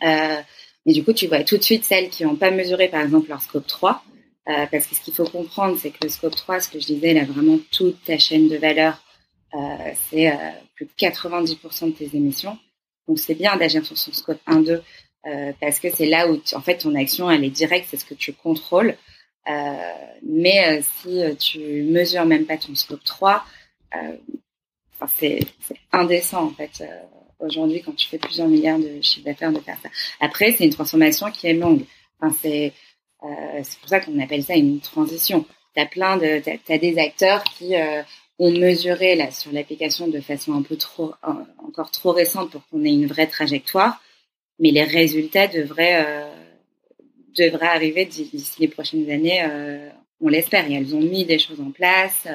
mais du coup, tu vois tout de suite celles qui n'ont pas mesuré, par exemple, leur scope 3. parce que ce qu'il faut comprendre, c'est que le scope 3, ce que je disais, il a vraiment toute ta chaîne de valeur. c'est plus de 90% de tes émissions. Donc c'est bien d'agir sur son scope 1, 2 euh, parce que c'est là où, en fait, ton action, elle est directe, c'est ce que tu contrôles. Euh, mais euh, si tu mesures même pas ton scope 3, c'est indécent, en fait, aujourd'hui, quand tu fais plusieurs milliards de chiffre d'affaires, de faire ça. Après, c'est une transformation qui est longue. Enfin, c'est pour ça qu'on appelle ça une transition. tu as plein de, t'as, des acteurs qui ont mesuré là sur l'application de façon un peu trop, encore trop récente pour qu'on ait une vraie trajectoire, mais les résultats devraient devraient arriver d'ici les prochaines années. on l'espère. Elles ont mis des choses en place.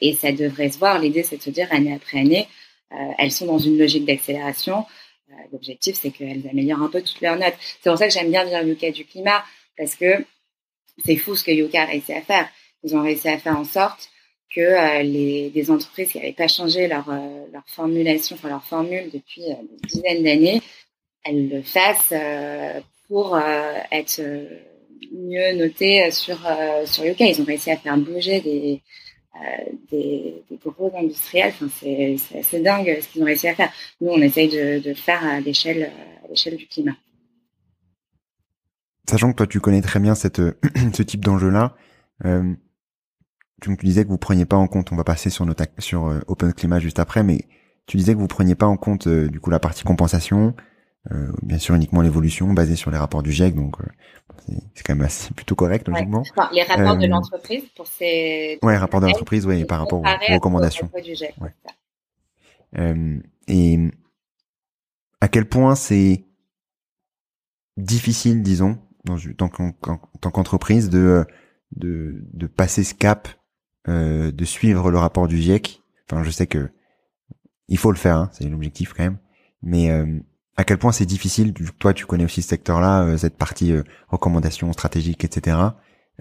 et ça devrait se voir. L'idée, c'est de se dire année après année, elles sont dans une logique d'accélération. L'objectif, c'est qu'elles améliorent un peu toutes leurs notes. C'est pour ça que j'aime bien dire Yuka du climat, parce que c'est fou ce que Yuka a réussi à faire. Ils ont réussi à faire en sorte que euh, les, des entreprises qui n'avaient pas changé leur, euh, leur formulation, enfin leur formule depuis euh, une dizaine d'années, elles le fassent pour être mieux notées sur, sur Yuka. Ils ont réussi à faire bouger des, des, des, gros industriels. Enfin, c'est assez dingue ce qu'ils ont réussi à faire. Nous, on essaye de, de faire à l'échelle du climat. Sachant que toi, tu connais très bien cette, ce type d'enjeu-là, euh, tu disais que vous preniez pas en compte, on va passer sur, notre, sur euh, Open Climat juste après, mais tu disais que vous preniez pas en compte euh, du coup la partie compensation, euh, bien sûr uniquement l'évolution basée sur les rapports du GIEC, donc c'est quand même assez, plutôt correct logiquement. Enfin, les rapports de l'entreprise pour ces. Ouais, rapports de l'entreprise, oui, par rapport aux, recommandations. et à quel point c'est difficile, disons, dans, tant qu'entreprise, de, de, de passer ce cap euh, de suivre le rapport du GIEC. Enfin, je sais que il faut le faire, hein, c'est l'objectif quand même. Mais euh, à quel point c'est difficile, toi tu connais aussi ce secteur-là, euh, cette partie recommandations stratégiques, etc.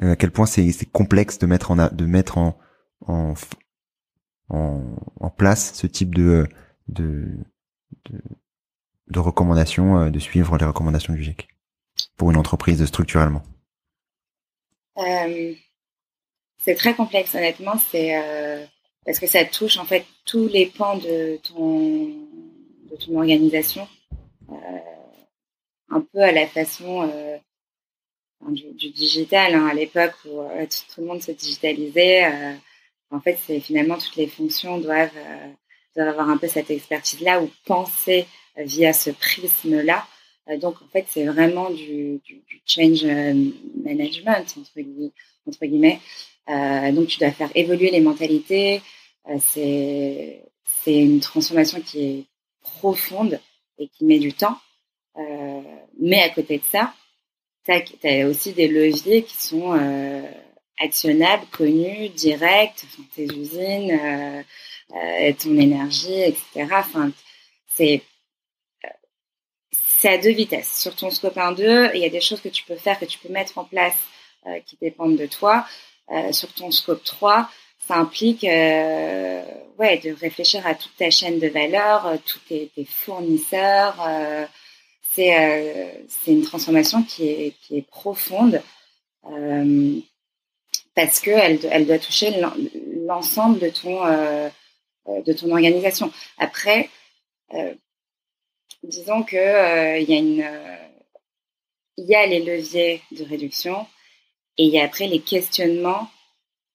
à quel point c'est complexe de mettre en de mettre en, en en, place ce type de de, de, de recommandations, de suivre les recommandations du GIEC pour une entreprise structurellement? Euh, c'est très complexe, honnêtement. C'est euh, parce que ça touche en fait tous les pans de ton de ton organisation, euh, un peu à la façon euh, du, digital. Hein, à l'époque où euh, tout, le monde se digitalisait, euh, en fait, finalement toutes les fonctions doivent doivent avoir un peu cette expertise-là ou penser via ce prisme-là. donc, en fait, c'est vraiment du, change management entre guillemets. Euh, donc, tu dois faire évoluer les mentalités. Euh, c'est une transformation qui est profonde et qui met du temps. Euh, mais à côté de ça, tu as, aussi des leviers qui sont euh, actionnables, connus, directs, tes usines, euh, ton énergie, etc. Enfin, c'est à deux vitesses. Sur ton scope 1-2, il y a des choses que tu peux faire, que tu peux mettre en place qui dépendent de toi. Sur ton scope 3, ça implique euh, ouais, de réfléchir à toute ta chaîne de valeur, euh, tous tes, fournisseurs. c'est une transformation qui est, qui est profonde parce qu'elle elle doit toucher l'ensemble de ton de ton organisation. Après, disons que il y y a les leviers de réduction, et il y a après les questionnements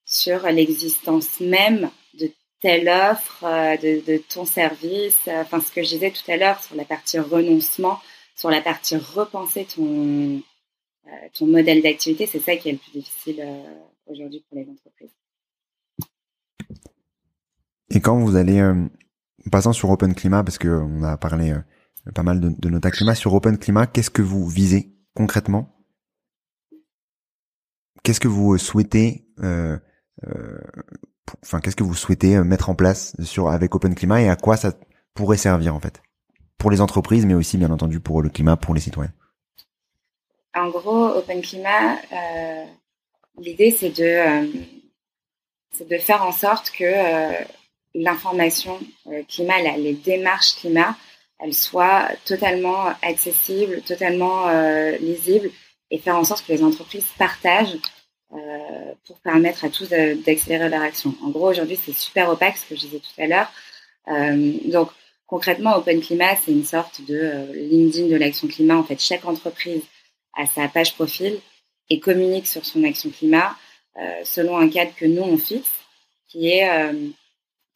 sur l'existence même de telle offre, euh, de, ton service. Euh, enfin, ce que je disais tout à l'heure sur la partie renoncement, sur la partie repenser ton, euh, ton modèle d'activité, c'est ça qui est le plus difficile aujourd'hui pour les entreprises. Et quand vous allez, passant sur Open Climat, parce qu'on a parlé pas mal de, de Nota Climat, sur Open Climat, qu'est-ce que vous visez concrètement? Qu'est-ce que vous souhaitez euh, euh, enfin qu'est-ce que vous souhaitez euh, mettre en place sur avec Open Climat et à quoi ça pourrait servir en fait? Pour les entreprises mais aussi bien entendu pour le climat pour les citoyens. En gros Open Climat l'idée c'est de c'est de faire en sorte que l'information climat les démarches climat elles soient totalement accessibles totalement lisibles et faire en sorte que les entreprises partagent euh, pour permettre à tous d'accélérer leur action. En gros, aujourd'hui, c'est super opaque, ce que je disais tout à l'heure. Euh, donc, concrètement, Open Climat, c'est une sorte de euh, LinkedIn de l'action climat. En fait, chaque entreprise a sa page profil et communique sur son action climat euh, selon un cadre que nous, on fixe, qui est,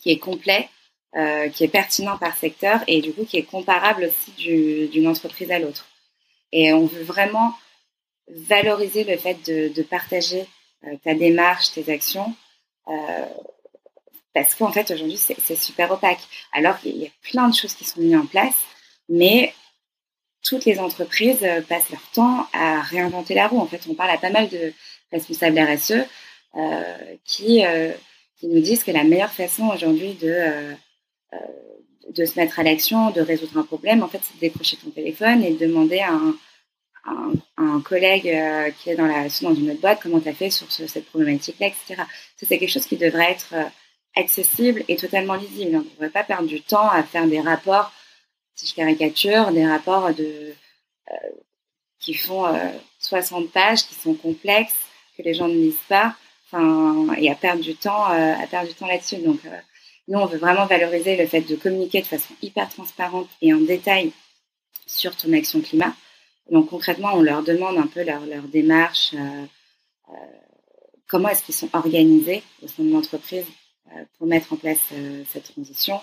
qui est complet, qui est pertinent par secteur et du coup qui est comparable aussi d'une entreprise à l'autre. Et on veut vraiment valoriser le fait de partager ta démarche, tes actions, parce qu'en fait aujourd'hui c'est super opaque. Alors il y a plein de choses qui sont mises en place, mais toutes les entreprises passent leur temps à réinventer la roue. En fait, on parle à pas mal de responsables RSE qui nous disent que la meilleure façon aujourd'hui de, euh, euh, de se mettre à l'action, de résoudre un problème, en fait, c'est de décrocher ton téléphone et de demander à un, un, collègue euh, qui est dans, la, dans une autre boîte comment tu as fait sur cette problématique-là, etc. c'est quelque chose qui devrait être accessible et totalement lisible. On ne devrait pas perdre du temps à faire des rapports, si je caricature, des rapports de, qui font 60 pages, qui sont complexes, que les gens ne lisent pas et à perdre du temps, euh, à temps là-dessus. Donc, euh, nous, on veut vraiment valoriser le fait de communiquer de façon hyper transparente et en détail sur ton action climat. Donc, concrètement, on leur demande un peu leur, démarche, euh, comment est-ce qu'ils sont organisés au sein de l'entreprise pour mettre en place cette transition,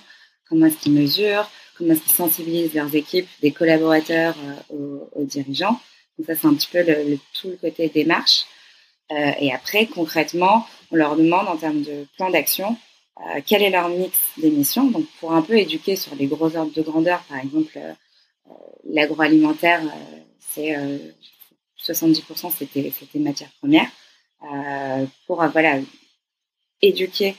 comment est-ce qu'ils mesurent, comment est-ce qu'ils sensibilisent leurs équipes, des collaborateurs aux, dirigeants. Donc ça, c'est un petit peu tout le côté démarche. Euh, et après, concrètement, on leur demande en termes de plan d'action euh, quel est leur mix d'émissions. Donc, pour un peu éduquer sur les gros ordres de grandeur, par exemple, euh, l'agroalimentaire, c'est 70% c'était c'était matières premières. pour voilà éduquer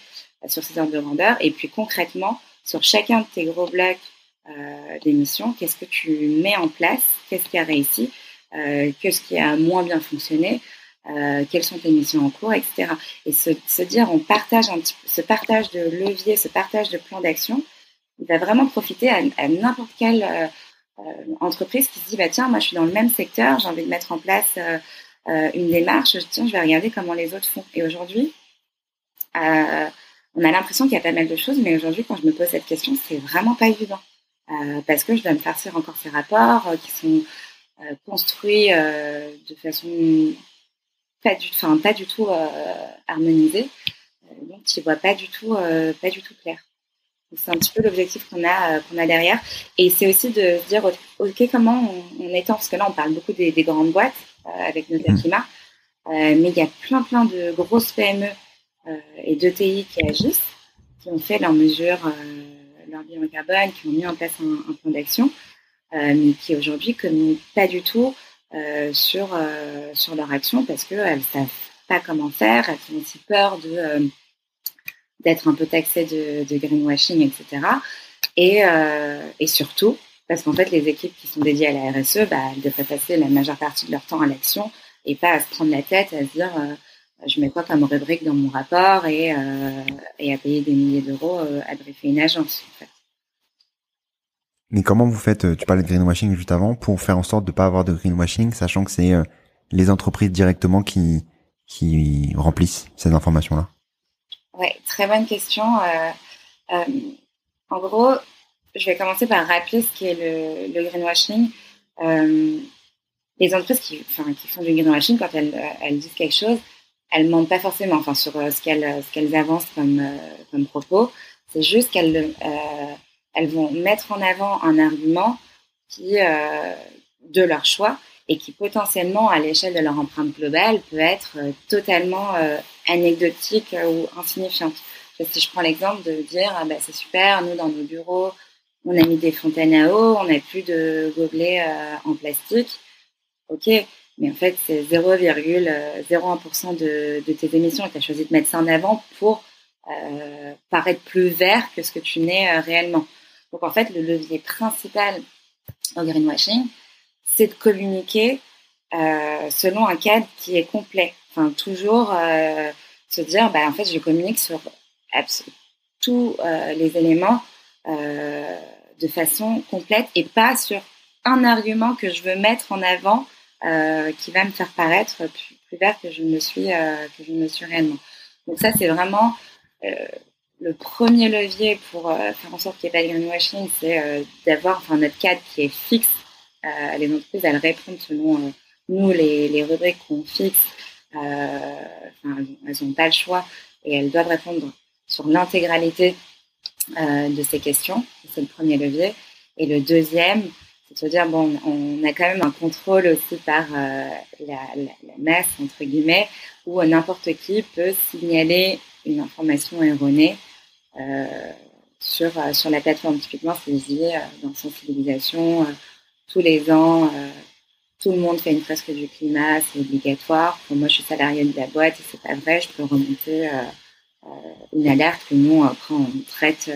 sur ces ordres de grandeur. Et puis concrètement, sur chacun de tes gros blocs euh, d'émissions, qu'est-ce que tu mets en place, qu'est-ce qui a réussi, euh, qu'est-ce qui a moins bien fonctionné, euh, quelles sont tes missions en cours, etc. Et se, dire, on partage un petit ce partage de levier, ce partage de plan d'action, il va vraiment profiter à, n'importe euh, euh, entreprise qui se dit, bah tiens, moi je suis dans le même secteur, j'ai envie de mettre en place euh, euh, une démarche, tiens, je vais regarder comment les autres font. Et aujourd'hui, on a l'impression qu'il y a pas mal de choses, mais aujourd'hui, quand je me pose cette question, c'est vraiment pas évident. parce que je dois me farcir encore ces rapports qui sont construits de façon pas du, pas du tout euh, harmonisé. Euh, donc, tu vois pas du tout, euh, pas du tout clair. C'est un petit peu l'objectif qu'on a, qu'on a derrière. Et c'est aussi de se dire, OK, comment on, on, étend, parce que là, on parle beaucoup des, des grandes boîtes avec notre mmh. climat, mais il y a plein, plein de grosses PME et d'ETI qui agissent, qui ont fait leurs mesures, leur bilan carbone, qui ont mis en place un, un plan d'action, mais qui aujourd'hui communiquent pas du tout euh, sur, euh, sur leur action parce qu'elles ne savent pas comment faire, elles ont aussi peur de euh, d'être un peu taxées de, de greenwashing, etc. Et, et surtout, parce qu'en fait, les équipes qui sont dédiées à la RSE, bah, elles devraient passer la majeure partie de leur temps à l'action et pas à se prendre la tête, à se dire je mets quoi comme rubrique dans mon rapport et, et à payer des milliers d'euros à briefer une agence. En fait. Mais comment vous faites, euh, tu parlais de greenwashing juste avant, pour faire en sorte de pas avoir de greenwashing, sachant que c'est euh, les entreprises directement qui, qui remplissent ces informations-là? Ouais, très bonne question. Euh, euh, en gros, je vais commencer par rappeler ce qu'est le, le greenwashing. Euh, les entreprises qui, font du greenwashing, quand elles, elles disent quelque chose, elles mentent pas forcément, enfin, sur ce qu'elles, ce qu'elles avancent comme, propos. C'est juste qu'elles elles vont mettre en avant un argument qui, de leur choix et qui potentiellement, à l'échelle de leur empreinte globale, peut être euh, totalement euh, anecdotique ou insignifiante. Si je prends l'exemple de dire, ah bah, c'est super, nous, dans nos bureaux, on a mis des fontaines à eau, on n'a plus de gobelets en plastique. OK, mais en fait, c'est 0,01% de, tes émissions et tu as choisi de mettre ça en avant pour euh, paraître plus vert que ce que tu n'es réellement. Donc en fait, le levier principal en greenwashing, c'est de communiquer euh, selon un cadre qui est complet. Enfin, toujours euh, se dire, bah, en fait, je communique sur tous euh, les éléments de façon complète et pas sur un argument que je veux mettre en avant qui va me faire paraître plus, vert que je me suis que me suis réellement. Donc ça, c'est vraiment le premier levier pour faire en sorte qu'il n'y ait pas de greenwashing, c'est d'avoir enfin, notre cadre qui est fixe. Euh, les entreprises, elles répondent selon nous, les, rubriques qu'on fixe. Enfin, elles n'ont pas le choix et elles doivent répondre sur l'intégralité de ces questions. C'est le premier levier. Et le deuxième, c'est de se dire, bon, on a quand même un contrôle aussi par la, la, masse, entre guillemets, où n'importe qui peut signaler une information erronée sur, sur la plateforme. Typiquement, c'est lié dans sensibilisation. Tous les ans, tout le monde fait une fresque du climat, c'est obligatoire. moi, je suis salariée de la boîte et c'est pas vrai. Je peux remonter une alerte que nous, après, on traite,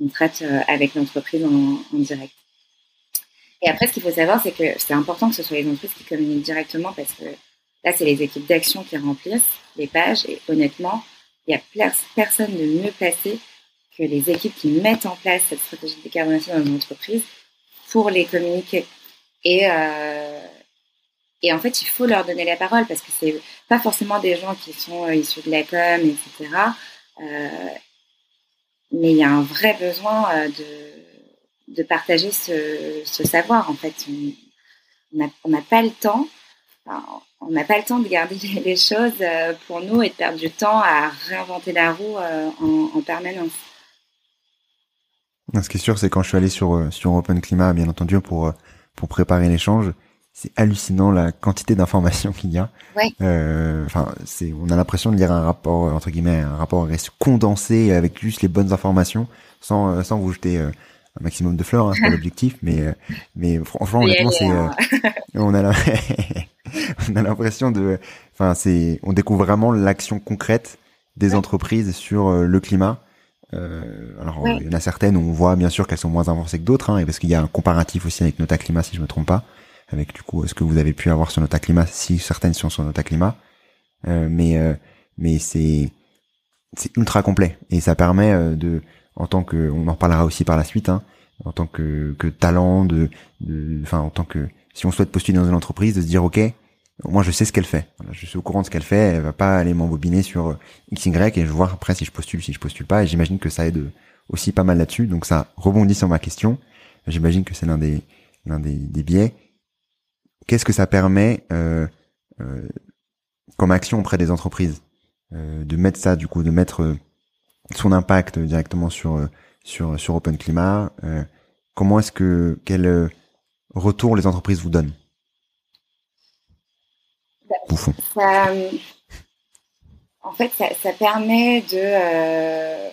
on traite avec l'entreprise en, en direct. Et après, ce qu'il faut savoir, c'est que c'est important que ce soit les entreprises qui communiquent directement parce que là, c'est les équipes d'action qui remplissent les pages. Et honnêtement, il n'y a personne de mieux placé que les équipes qui mettent en place cette stratégie de décarbonation dans une entreprise pour les communiquer. Et, euh, et en fait, il faut leur donner la parole parce que c'est pas forcément des gens qui sont euh, issus de la com, etc. Euh, mais il y a un vrai besoin de de partager ce, savoir. En fait, on n'a pas le temps. on n'a pas le temps de garder les choses pour nous et de perdre du temps à réinventer la roue en, permanence. Ce qui est sûr, c'est quand je suis allé sur euh, sur Open Climat, bien entendu, pour pour préparer l'échange, c'est hallucinant la quantité d'informations qu'il y a. Enfin, c'est on a l'impression de lire un rapport entre guillemets un rapport condensé avec juste les bonnes informations, sans sans vous jeter un maximum de fleurs, hein, c'est l'objectif, mais euh, mais franchement honnêtement c'est euh, on a on a l'impression de enfin c'est on découvre vraiment l'action concrète des entreprises sur euh, le climat. Euh, alors il y en a certaines où on voit bien sûr qu'elles sont moins avancées que d'autres, hein, et parce qu'il y a un comparatif aussi avec Nota Climat si je me trompe pas, avec du coup ce que vous avez pu avoir sur Nota Climat si certaines sont sur Nota Climat, euh, mais mais c'est c'est ultra complet et ça permet de en tant que, on en reparlera aussi par la suite, hein, en tant que, que talent, de, enfin en tant que, si on souhaite postuler dans une entreprise, de se dire ok, moi je sais ce qu'elle fait, je suis au courant de ce qu'elle fait, elle va pas aller m'embobiner sur x y et je vois après si je postule, si je postule pas, et j'imagine que ça aide aussi pas mal là-dessus, donc ça rebondit sur ma question. J'imagine que c'est l'un des l'un des, des biais. Qu'est-ce que ça permet euh, euh, comme action auprès des entreprises euh, de mettre ça du coup, de mettre son impact directement sur euh, sur sur Open Climat. Euh, comment est-ce que quel euh, retour les entreprises vous donnent? Ça, En fait, ça, permet de.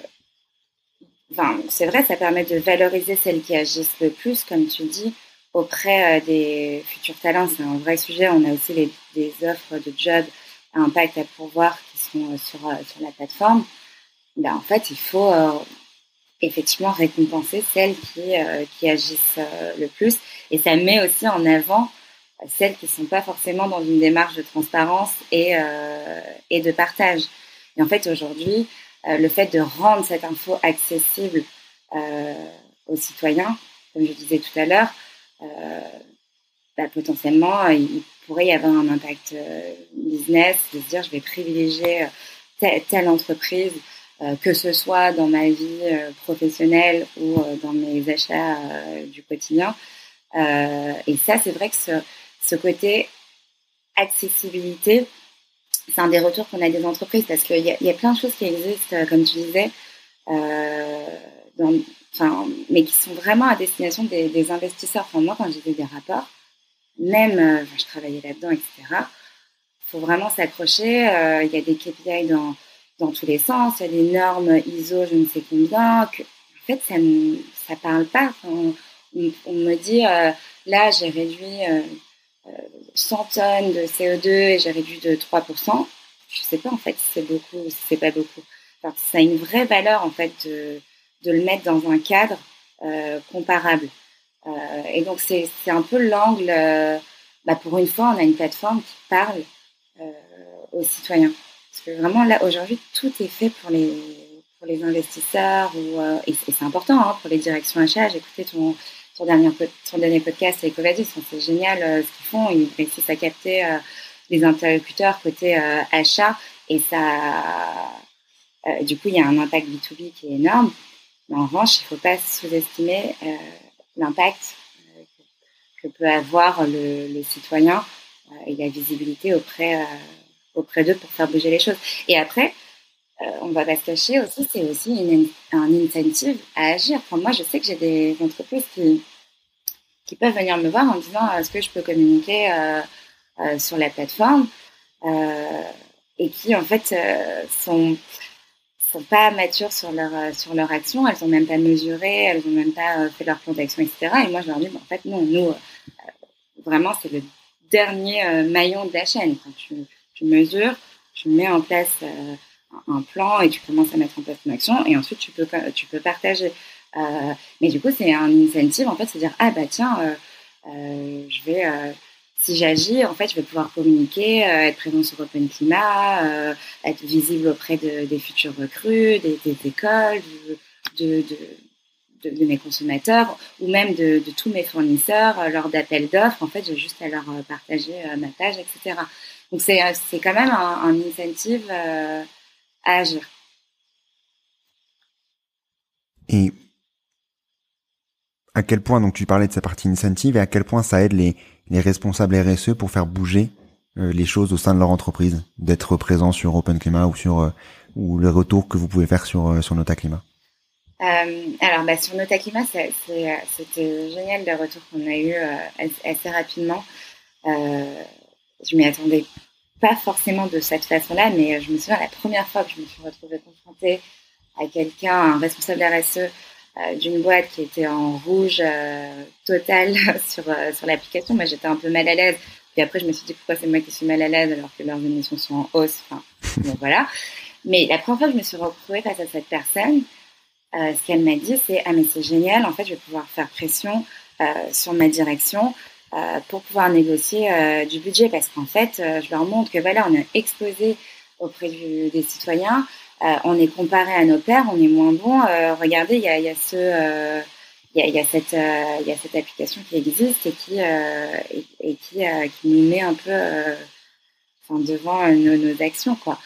Enfin, c'est vrai, ça permet de valoriser celles qui agissent le plus, comme tu dis, auprès des futurs talents. C'est un vrai sujet. On a aussi les, des offres de jobs à impact à pourvoir qui sont sur, sur la plateforme. Ben, en fait, il faut euh, effectivement récompenser celles qui, euh, qui agissent euh, le plus. Et ça met aussi en avant celles qui ne sont pas forcément dans une démarche de transparence et, et de partage. Et en fait, aujourd'hui, le fait de rendre cette info accessible aux citoyens, comme je disais tout à l'heure, bah, potentiellement, il pourrait y avoir un impact business, de se dire je vais privilégier telle entreprise euh, que ce soit dans ma vie euh, professionnelle ou euh, dans mes achats du quotidien. et ça, c'est vrai que ce, ce côté accessibilité, c'est un des retours qu'on a des entreprises parce qu'il y, y, a plein de choses qui existent, comme tu disais, enfin, mais qui sont vraiment à destination des, investisseurs. Enfin, moi, quand j'ai des rapports, même, je travaillais là-dedans, etc., il faut vraiment s'accrocher. Il y a des KPI dans dans tous les sens. Il y a des normes ISO, je ne sais combien. En fait, ça ne parle pas. on, me dit, euh, là, j'ai réduit 100 euh, tonnes de CO2 et j'ai réduit de 3%. Je ne sais pas, en fait, si c'est beaucoup ou si c'est pas beaucoup. ça a une vraie valeur, en fait, de, de le mettre dans un cadre euh, comparable. et donc, c'est un peu l'angle... Bah, pour une fois, on a une plateforme qui parle aux citoyens. Parce que vraiment, là, aujourd'hui, tout est fait pour les, pour les investisseurs euh, et, c'est important hein, pour les directions achats. J'ai écouté ton, ton, dernier, ton dernier podcast avec Covadis. c'est génial euh, ce qu'ils font. Ils réussissent à capter euh, les interlocuteurs côté achat et ça, du coup, il y a un impact B2B qui est énorme. Mais en revanche, il ne faut pas sous-estimer l'impact que, peut avoir le, le citoyen et la visibilité auprès auprès d'eux pour faire bouger les choses. Et après, euh, on va pas se cacher aussi, c'est aussi un incentive à agir. Enfin, moi, je sais que j'ai des entreprises qui, peuvent venir me voir en disant est-ce que je peux communiquer euh, euh, sur la plateforme et qui en fait sont sont pas matures sur leur action, elles ont même pas mesuré, elles ont même pas fait leur plan d'action, etc. Et moi je leur dis, en fait non, nous vraiment c'est le dernier maillon de la chaîne. tu, tu mesures, tu mets en place un plan et tu commences à mettre en place une action et ensuite tu peux tu peux partager. Euh, mais du coup, c'est un incentive en fait, c'est dire ah bah tiens, euh, euh, je vais si j'agis, en fait, je vais pouvoir communiquer, être présent sur Open Climat, être visible auprès de, des futurs recrues, des, écoles, de, de, de, mes consommateurs ou même de, tous mes fournisseurs lors d'appels d'offres. En fait, j'ai juste à leur partager ma page, etc. Donc, c'est quand même un incentive à agir. Et à quel point, donc tu parlais de sa partie incentive, et à quel point ça aide les, les responsables RSE pour faire bouger euh, les choses au sein de leur entreprise, d'être présent sur Open Climat ou sur euh, ou le retour que vous pouvez faire sur euh, sur Nota Climat. alors bah, sur Nota Climat, c'était génial le retour qu'on a eu assez rapidement. je m'y attendais pas forcément de cette façon-là, mais je me souviens la première fois que je me suis retrouvée confrontée à quelqu'un, un responsable RSE euh, d'une boîte qui était en rouge euh, total sur, euh, sur l'application. Moi, j'étais un peu mal à l'aise. Puis après, je me suis dit pourquoi c'est moi qui suis mal à l'aise alors que leurs émissions sont en hausse. Enfin, voilà. Mais la première fois que je me suis retrouvée face à cette personne, euh, ce qu'elle m'a dit, c'est ah mais c'est génial. En fait, je vais pouvoir faire pression euh, sur ma direction euh, pour pouvoir négocier du budget parce qu'en fait, je leur montre que voilà, on a exposé auprès du, des citoyens euh, on est comparé à nos pères, on est moins bon. Euh, regardez, il y a, y a, ce, euh, il y a, cette, il y a cette application qui existe et qui, et, et, qui, qui nous met un peu, enfin, devant nos, nos, actions, quoi.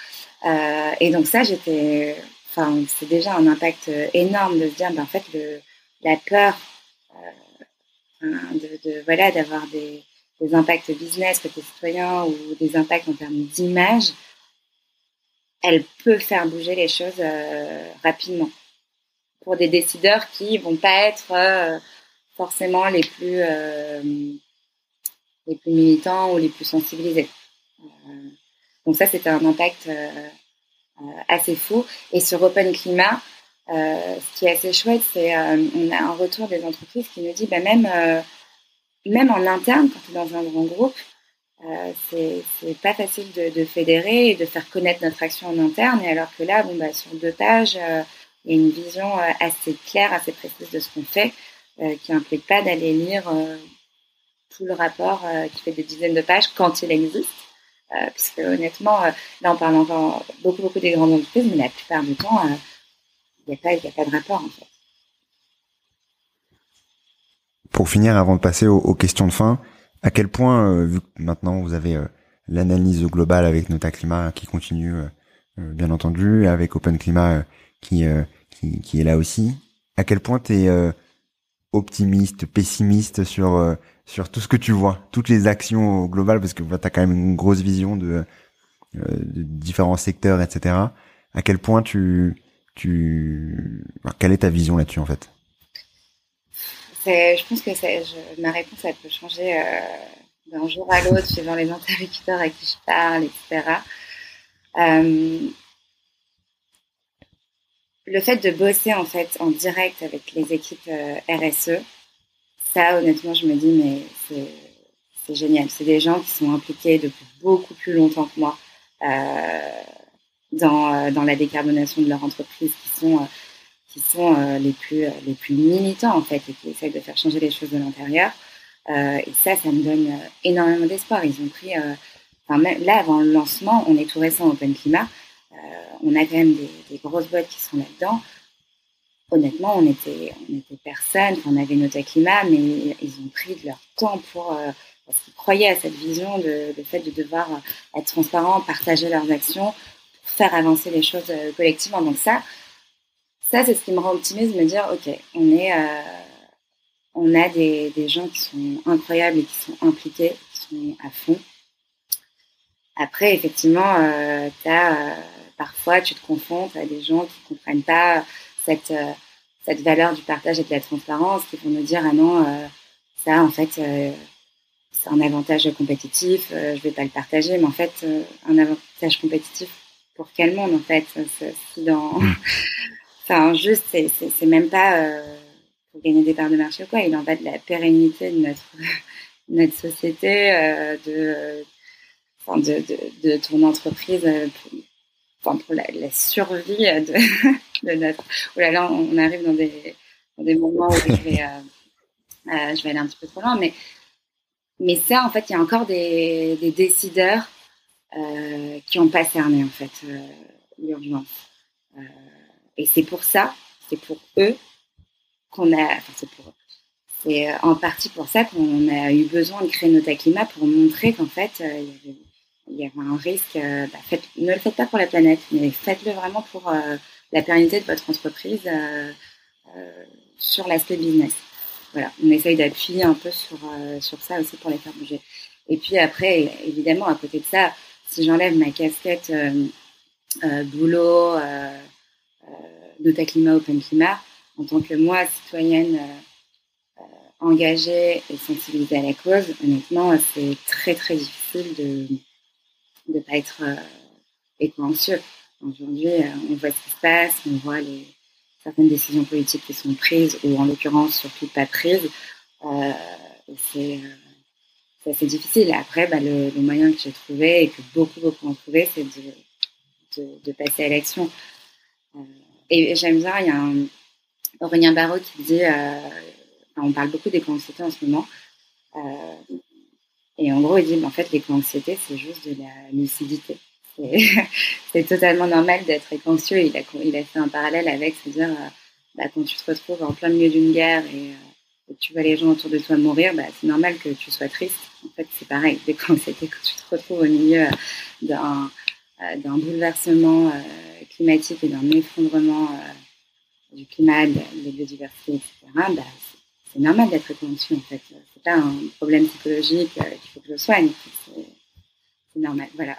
et donc ça, j'étais, enfin, c'est déjà un impact énorme de se dire, ben, en fait, le, la peur de, voilà, d'avoir des, des impacts business côté citoyen ou des impacts en termes d'image, elle peut faire bouger les choses euh, rapidement pour des décideurs qui vont pas être euh, forcément les plus euh, les plus militants ou les plus sensibilisés. donc ça, c'était un impact assez fou. Et sur Open Climat, ce qui est assez chouette, c'est on a un retour des entreprises qui nous dit, bah, même même en interne, quand tu es dans un grand groupe, euh, c'est pas facile de, fédérer et de faire connaître notre action en interne. Et alors que là, bon, bah, sur deux pages, euh, il y a une vision euh, assez claire, assez précise de ce qu'on fait, euh, qui implique pas d'aller lire tout le rapport qui fait des dizaines de pages quand il existe. puisque honnêtement, là on parle encore beaucoup beaucoup des grandes entreprises, mais la plupart du temps, il n'y a, a pas de rapport en fait. Pour finir, avant de passer aux, questions de fin, à quel point, euh, vu que maintenant vous avez euh, l'analyse globale avec Nota Climat qui continue, euh, bien entendu, avec Open Climat qui, qui, est là aussi, à quel point tu es optimiste, pessimiste sur sur tout ce que tu vois, toutes les actions globales, parce que tu as quand même une grosse vision de, de différents secteurs, etc. À quel point tu tu quelle est ta vision là-dessus en fait? Je pense que je, ma réponse, elle peut changer euh, d'un jour à l'autre, suivant les interlocuteurs à qui je parle, etc. Euh, le fait de bosser en fait en direct avec les équipes euh, RSE, ça honnêtement, je me dis mais c'est génial. C'est des gens qui sont impliqués depuis beaucoup plus longtemps que moi dans, dans la décarbonation de leur entreprise, qui sont qui sont euh, les plus euh, les plus militants en fait et qui essayent de faire changer les choses de l'intérieur. Euh, et ça, ça me donne énormément d'espoir. Ils ont pris, là avant le lancement, on est tout récent Open Climat, on a quand même des, grosses boîtes qui sont là-dedans honnêtement, on était, on était personne, on avait notre climat, mais ils ont pris de leur temps pour, parce qu'ils croyaient à cette vision de, de, fait de devoir être transparent, partager leurs actions, faire avancer les choses collectivement. Donc ça, ça, c'est ce qui me rend optimiste, me dire, OK, on est, euh, on a des, des, gens qui sont incroyables et qui sont impliqués, qui sont à fond. Après, effectivement, euh, euh, parfois, tu te confrontes à des gens qui comprennent pas cette, euh, cette valeur du partage et de la transparence, qui vont nous dire, ah non, ça, en fait, c'est un avantage compétitif, je vais pas le partager, mais en fait, un avantage compétitif pour quel monde en fait dans... Hmm. Enfin, juste, c'est même pas pour gagner des parts de marché ou quoi, il en va de la pérennité de notre, notre société, de, enfin, de, de, de, ton entreprise, pour, pour la, la, survie de, de notre... Oh là là, on arrive dans des, dans des moments où je vais, je vais aller un petit peu trop loin, mais mais ça, en fait, il y a encore des, des décideurs euh, qui n'ont pas cerné en fait euh, l'urgence. Euh, et c'est pour ça, c'est pour eux qu'on a, enfin c'est pour eux. C'est en partie pour ça qu'on a eu besoin de créer Nota Climat pour montrer qu'en fait il y, avait, un risque. Bah, ne le faites pas pour la planète, mais faites-le vraiment pour la pérennité de votre entreprise sur l'aspect business voilà, on essaye d'appuyer un peu sur, sur ça aussi pour les faire bouger. Et puis après, évidemment, à côté de ça, si j'enlève ma casquette euh, euh, boulot, Nota Climat, Open Climat, en tant que moi, citoyenne engagée et sensibilisée à la cause, honnêtement, c'est très très difficile de ne pas être éco-anxieux. Aujourd'hui, on voit ce qui se passe, on voit les, certaines décisions politiques qui sont prises, ou en l'occurrence surtout pas prises, euh, assez difficile. Après, bah, le, moyen que j'ai trouvé et que beaucoup, beaucoup ont trouvé, c'est de, passer à l'action. Euh, et j'aime bien, il y a un Aurélien Barraud qui dit, euh, on parle beaucoup d'éco-anxiété en ce moment, euh, et en gros, il dit, en fait, l'éco-anxiété, c'est juste de la lucidité. c'est totalement normal d'être anxieux. Il a, il a fait un parallèle avec se dire, euh, bah, quand tu te retrouves en plein milieu d'une guerre et, euh, tu vois les gens autour de toi mourir, bah, c'est normal que tu sois triste. En fait, c'est pareil. Dès quand c'était quand tu te retrouves au milieu euh, d'un d'un bouleversement climatique et d'un effondrement du climat, de, la biodiversité, etc., bah, c'est normal d'être anxieux en fait. C'est pas un problème psychologique qu'il faut que je soigne normal. Voilà.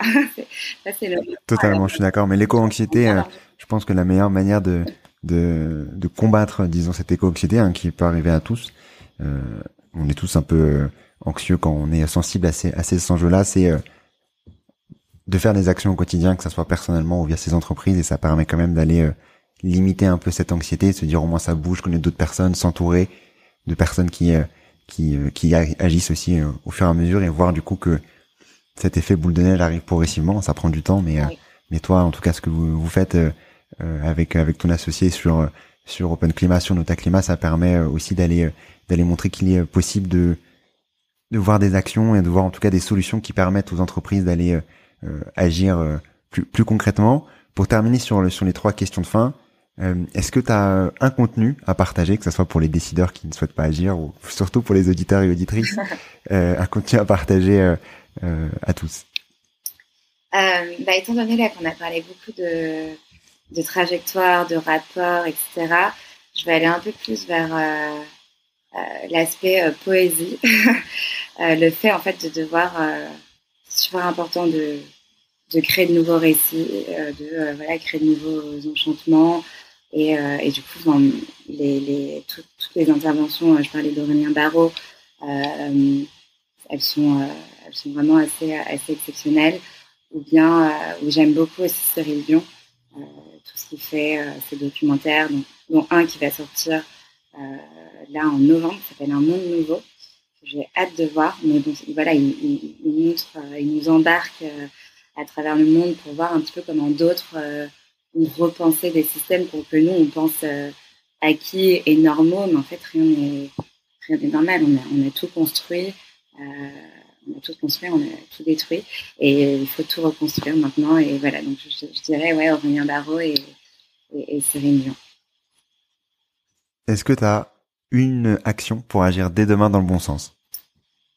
Totalement, je suis d'accord. Mais l'éco-anxiété, euh, je pense que la meilleure manière de, de, de combattre, disons, cette éco-anxiété hein, qui peut arriver à tous, euh, on est tous un peu euh, anxieux quand on est sensible à ces, à ces enjeux-là, c'est de faire des actions au quotidien, que ce soit personnellement ou via ces entreprises, et ça permet quand même d'aller limiter un peu cette anxiété, se dire au moins ça bouge, connaître d'autres personnes, s'entourer de personnes qui qui, qui agissent aussi au fur et à mesure et voir du coup que cet effet boule de neige arrive progressivement, ça prend du temps, mais euh, mais toi, en tout cas, ce que vous, vous faites euh, euh, avec avec ton associé sur sur Open Climat, sur Nota Climat, ça permet aussi d'aller d'aller montrer qu'il est possible de de voir des actions et de voir en tout cas des solutions qui permettent aux entreprises d'aller agir plus plus concrètement. Pour terminer sur le, sur les trois questions de fin, est-ce que tu as un contenu à partager, que ce soit pour les décideurs qui ne souhaitent pas agir ou surtout pour les auditeurs et auditrices, un contenu à partager euh, à tous? Euh, bah, Étant donné là qu'on a parlé beaucoup de, de trajectoire, de rapport, etc., je vais aller un peu plus vers euh, l'aspect poésie. le fait en fait de devoir, super important de, de créer de nouveaux récits, de voilà, créer de nouveaux enchantements. Et, et du coup, les, les, toutes les interventions, je parlais d'Aurélien Barrault, elles sont elles sont vraiment assez, assez exceptionnelles. Ou bien, euh, où j'aime beaucoup aussi Cyril Dion, euh, qu'il fait, euh, ses documentaires, dont, un qui va sortir là en novembre, qui s'appelle Un monde nouveau. J'ai hâte de voir, mais bon, voilà, il, montre, il nous embarque à travers le monde pour voir un petit peu comment d'autres ont repensé des systèmes pour que nous, on pense acquis et normaux, mais en fait, rien n'est rien n'est normal. On a, on a tout construit. Euh, on a tout construit, on a tout détruit, et il faut tout reconstruire maintenant. Et voilà, donc je, dirais, ouais, Aurélien Barraud et, et, Cyril Dion. Est-ce que tu as une action pour agir dès demain dans le bon sens?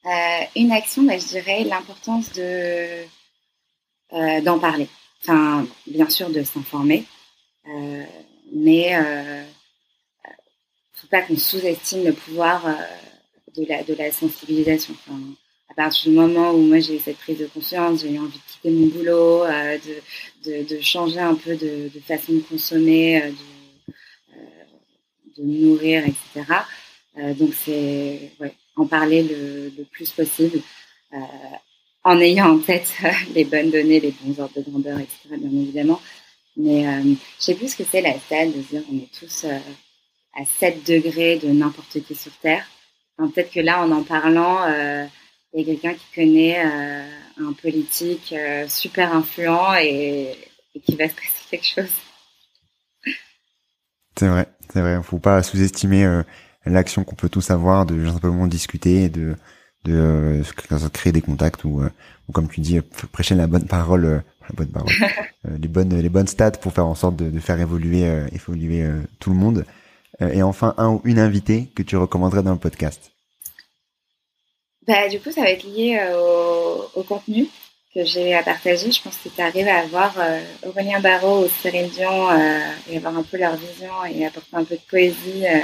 Euh, Une action, bah, je dirais l'importance de euh, d'en parler. Enfin, bien sûr, de s'informer, euh, mais euh, faut pas qu'on sous-estime le pouvoir de la, de la sensibilisation. Enfin, partir du moment où moi j'ai eu cette prise de conscience, j'ai eu envie de quitter mon boulot, euh, de, de, changer un peu de, façon de consommer, euh, de, euh, de nourrir, etc. donc c'est ouais, en parler le, le plus possible, en ayant en tête les bonnes données, les bons ordres de grandeur, etc. Bien évidemment. Mais je sais plus ce que c'est la stade de dire on est tous à 7 degrés de n'importe qui sur Terre. Peut-être que là, en en parlant, y a quelqu'un qui connaît un politique super influent et, et qui va se passer quelque chose. C'est vrai, c'est vrai. Faut pas sous-estimer euh, l'action qu'on peut tous avoir de simplement discuter, de de euh, créer des contacts ou, euh, ou, comme tu dis, prêcher la bonne parole, la bonne parole, les bonnes les bonnes stats pour faire en sorte de, de faire évoluer évoluer tout le monde. et enfin, un ou une invitée que tu recommanderais dans le podcast. Bah, du coup, ça va être lié au, au contenu que j'ai à partager. Je pense que tu arrives à avoir euh, Aurélien Barraud ou Cyril Dion euh, et avoir un peu leur vision et apporter un peu de poésie euh,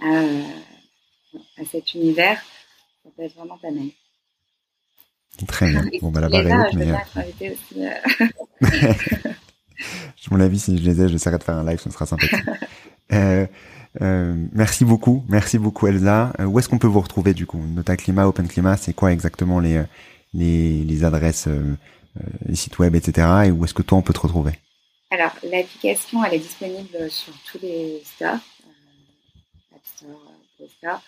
à, à, cet univers. Ça peut être vraiment pas mal. Très bien. Bon, bah, la barre est haute, mais... Aussi, mon avis, si je les ai, j'essaierai de faire un live, ce sera sympathique. euh, euh, merci beaucoup, merci beaucoup Elsa. où est-ce qu'on peut vous retrouver du coup? Nota Climat, Open Climat, c'est quoi exactement les, les, les adresses, euh, euh, les sites web, etc. Et où est-ce que toi on peut te retrouver? Alors l'application elle est disponible sur tous les stores, euh, App Store, Play Store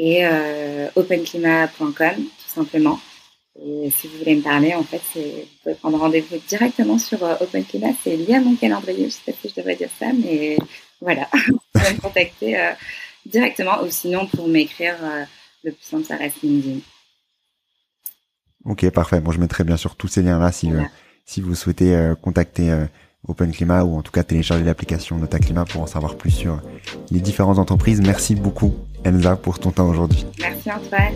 et openclimat.com tout simplement. Et si vous voulez me parler, en fait, vous pouvez prendre rendez-vous directement sur OpenClimat. C'est lié à mon calendrier. Je sais pas si je devrais dire ça, mais voilà. vous pouvez me contacter directement ou sinon pour m'écrire, le plus simple, ça reste LinkedIn. Ok, parfait. Bon, je mettrai bien sûr tous ces liens-là si, euh, si vous souhaitez euh, contacter euh, Open Climat ou en tout cas télécharger l'application Nota Climat pour en savoir plus sur les différentes entreprises. Merci beaucoup, Elsa, pour ton temps aujourd'hui. Merci, Antoine.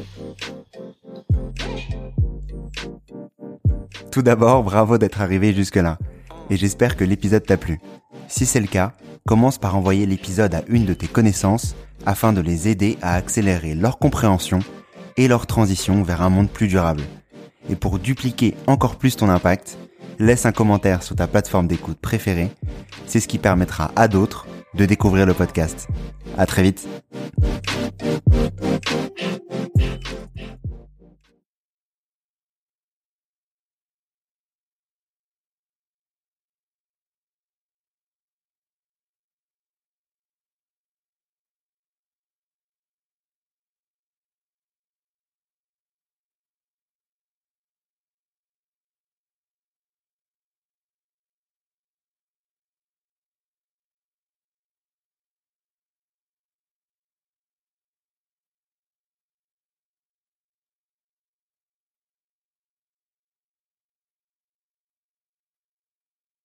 Tout d'abord, bravo d'être arrivé jusque-là. Et j'espère que l'épisode t'a plu. Si c'est le cas, commence par envoyer l'épisode à une de tes connaissances afin de les aider à accélérer leur compréhension et leur transition vers un monde plus durable. Et pour dupliquer encore plus ton impact, laisse un commentaire sur ta plateforme d'écoute préférée. C'est ce qui permettra à d'autres de découvrir le podcast. À très vite.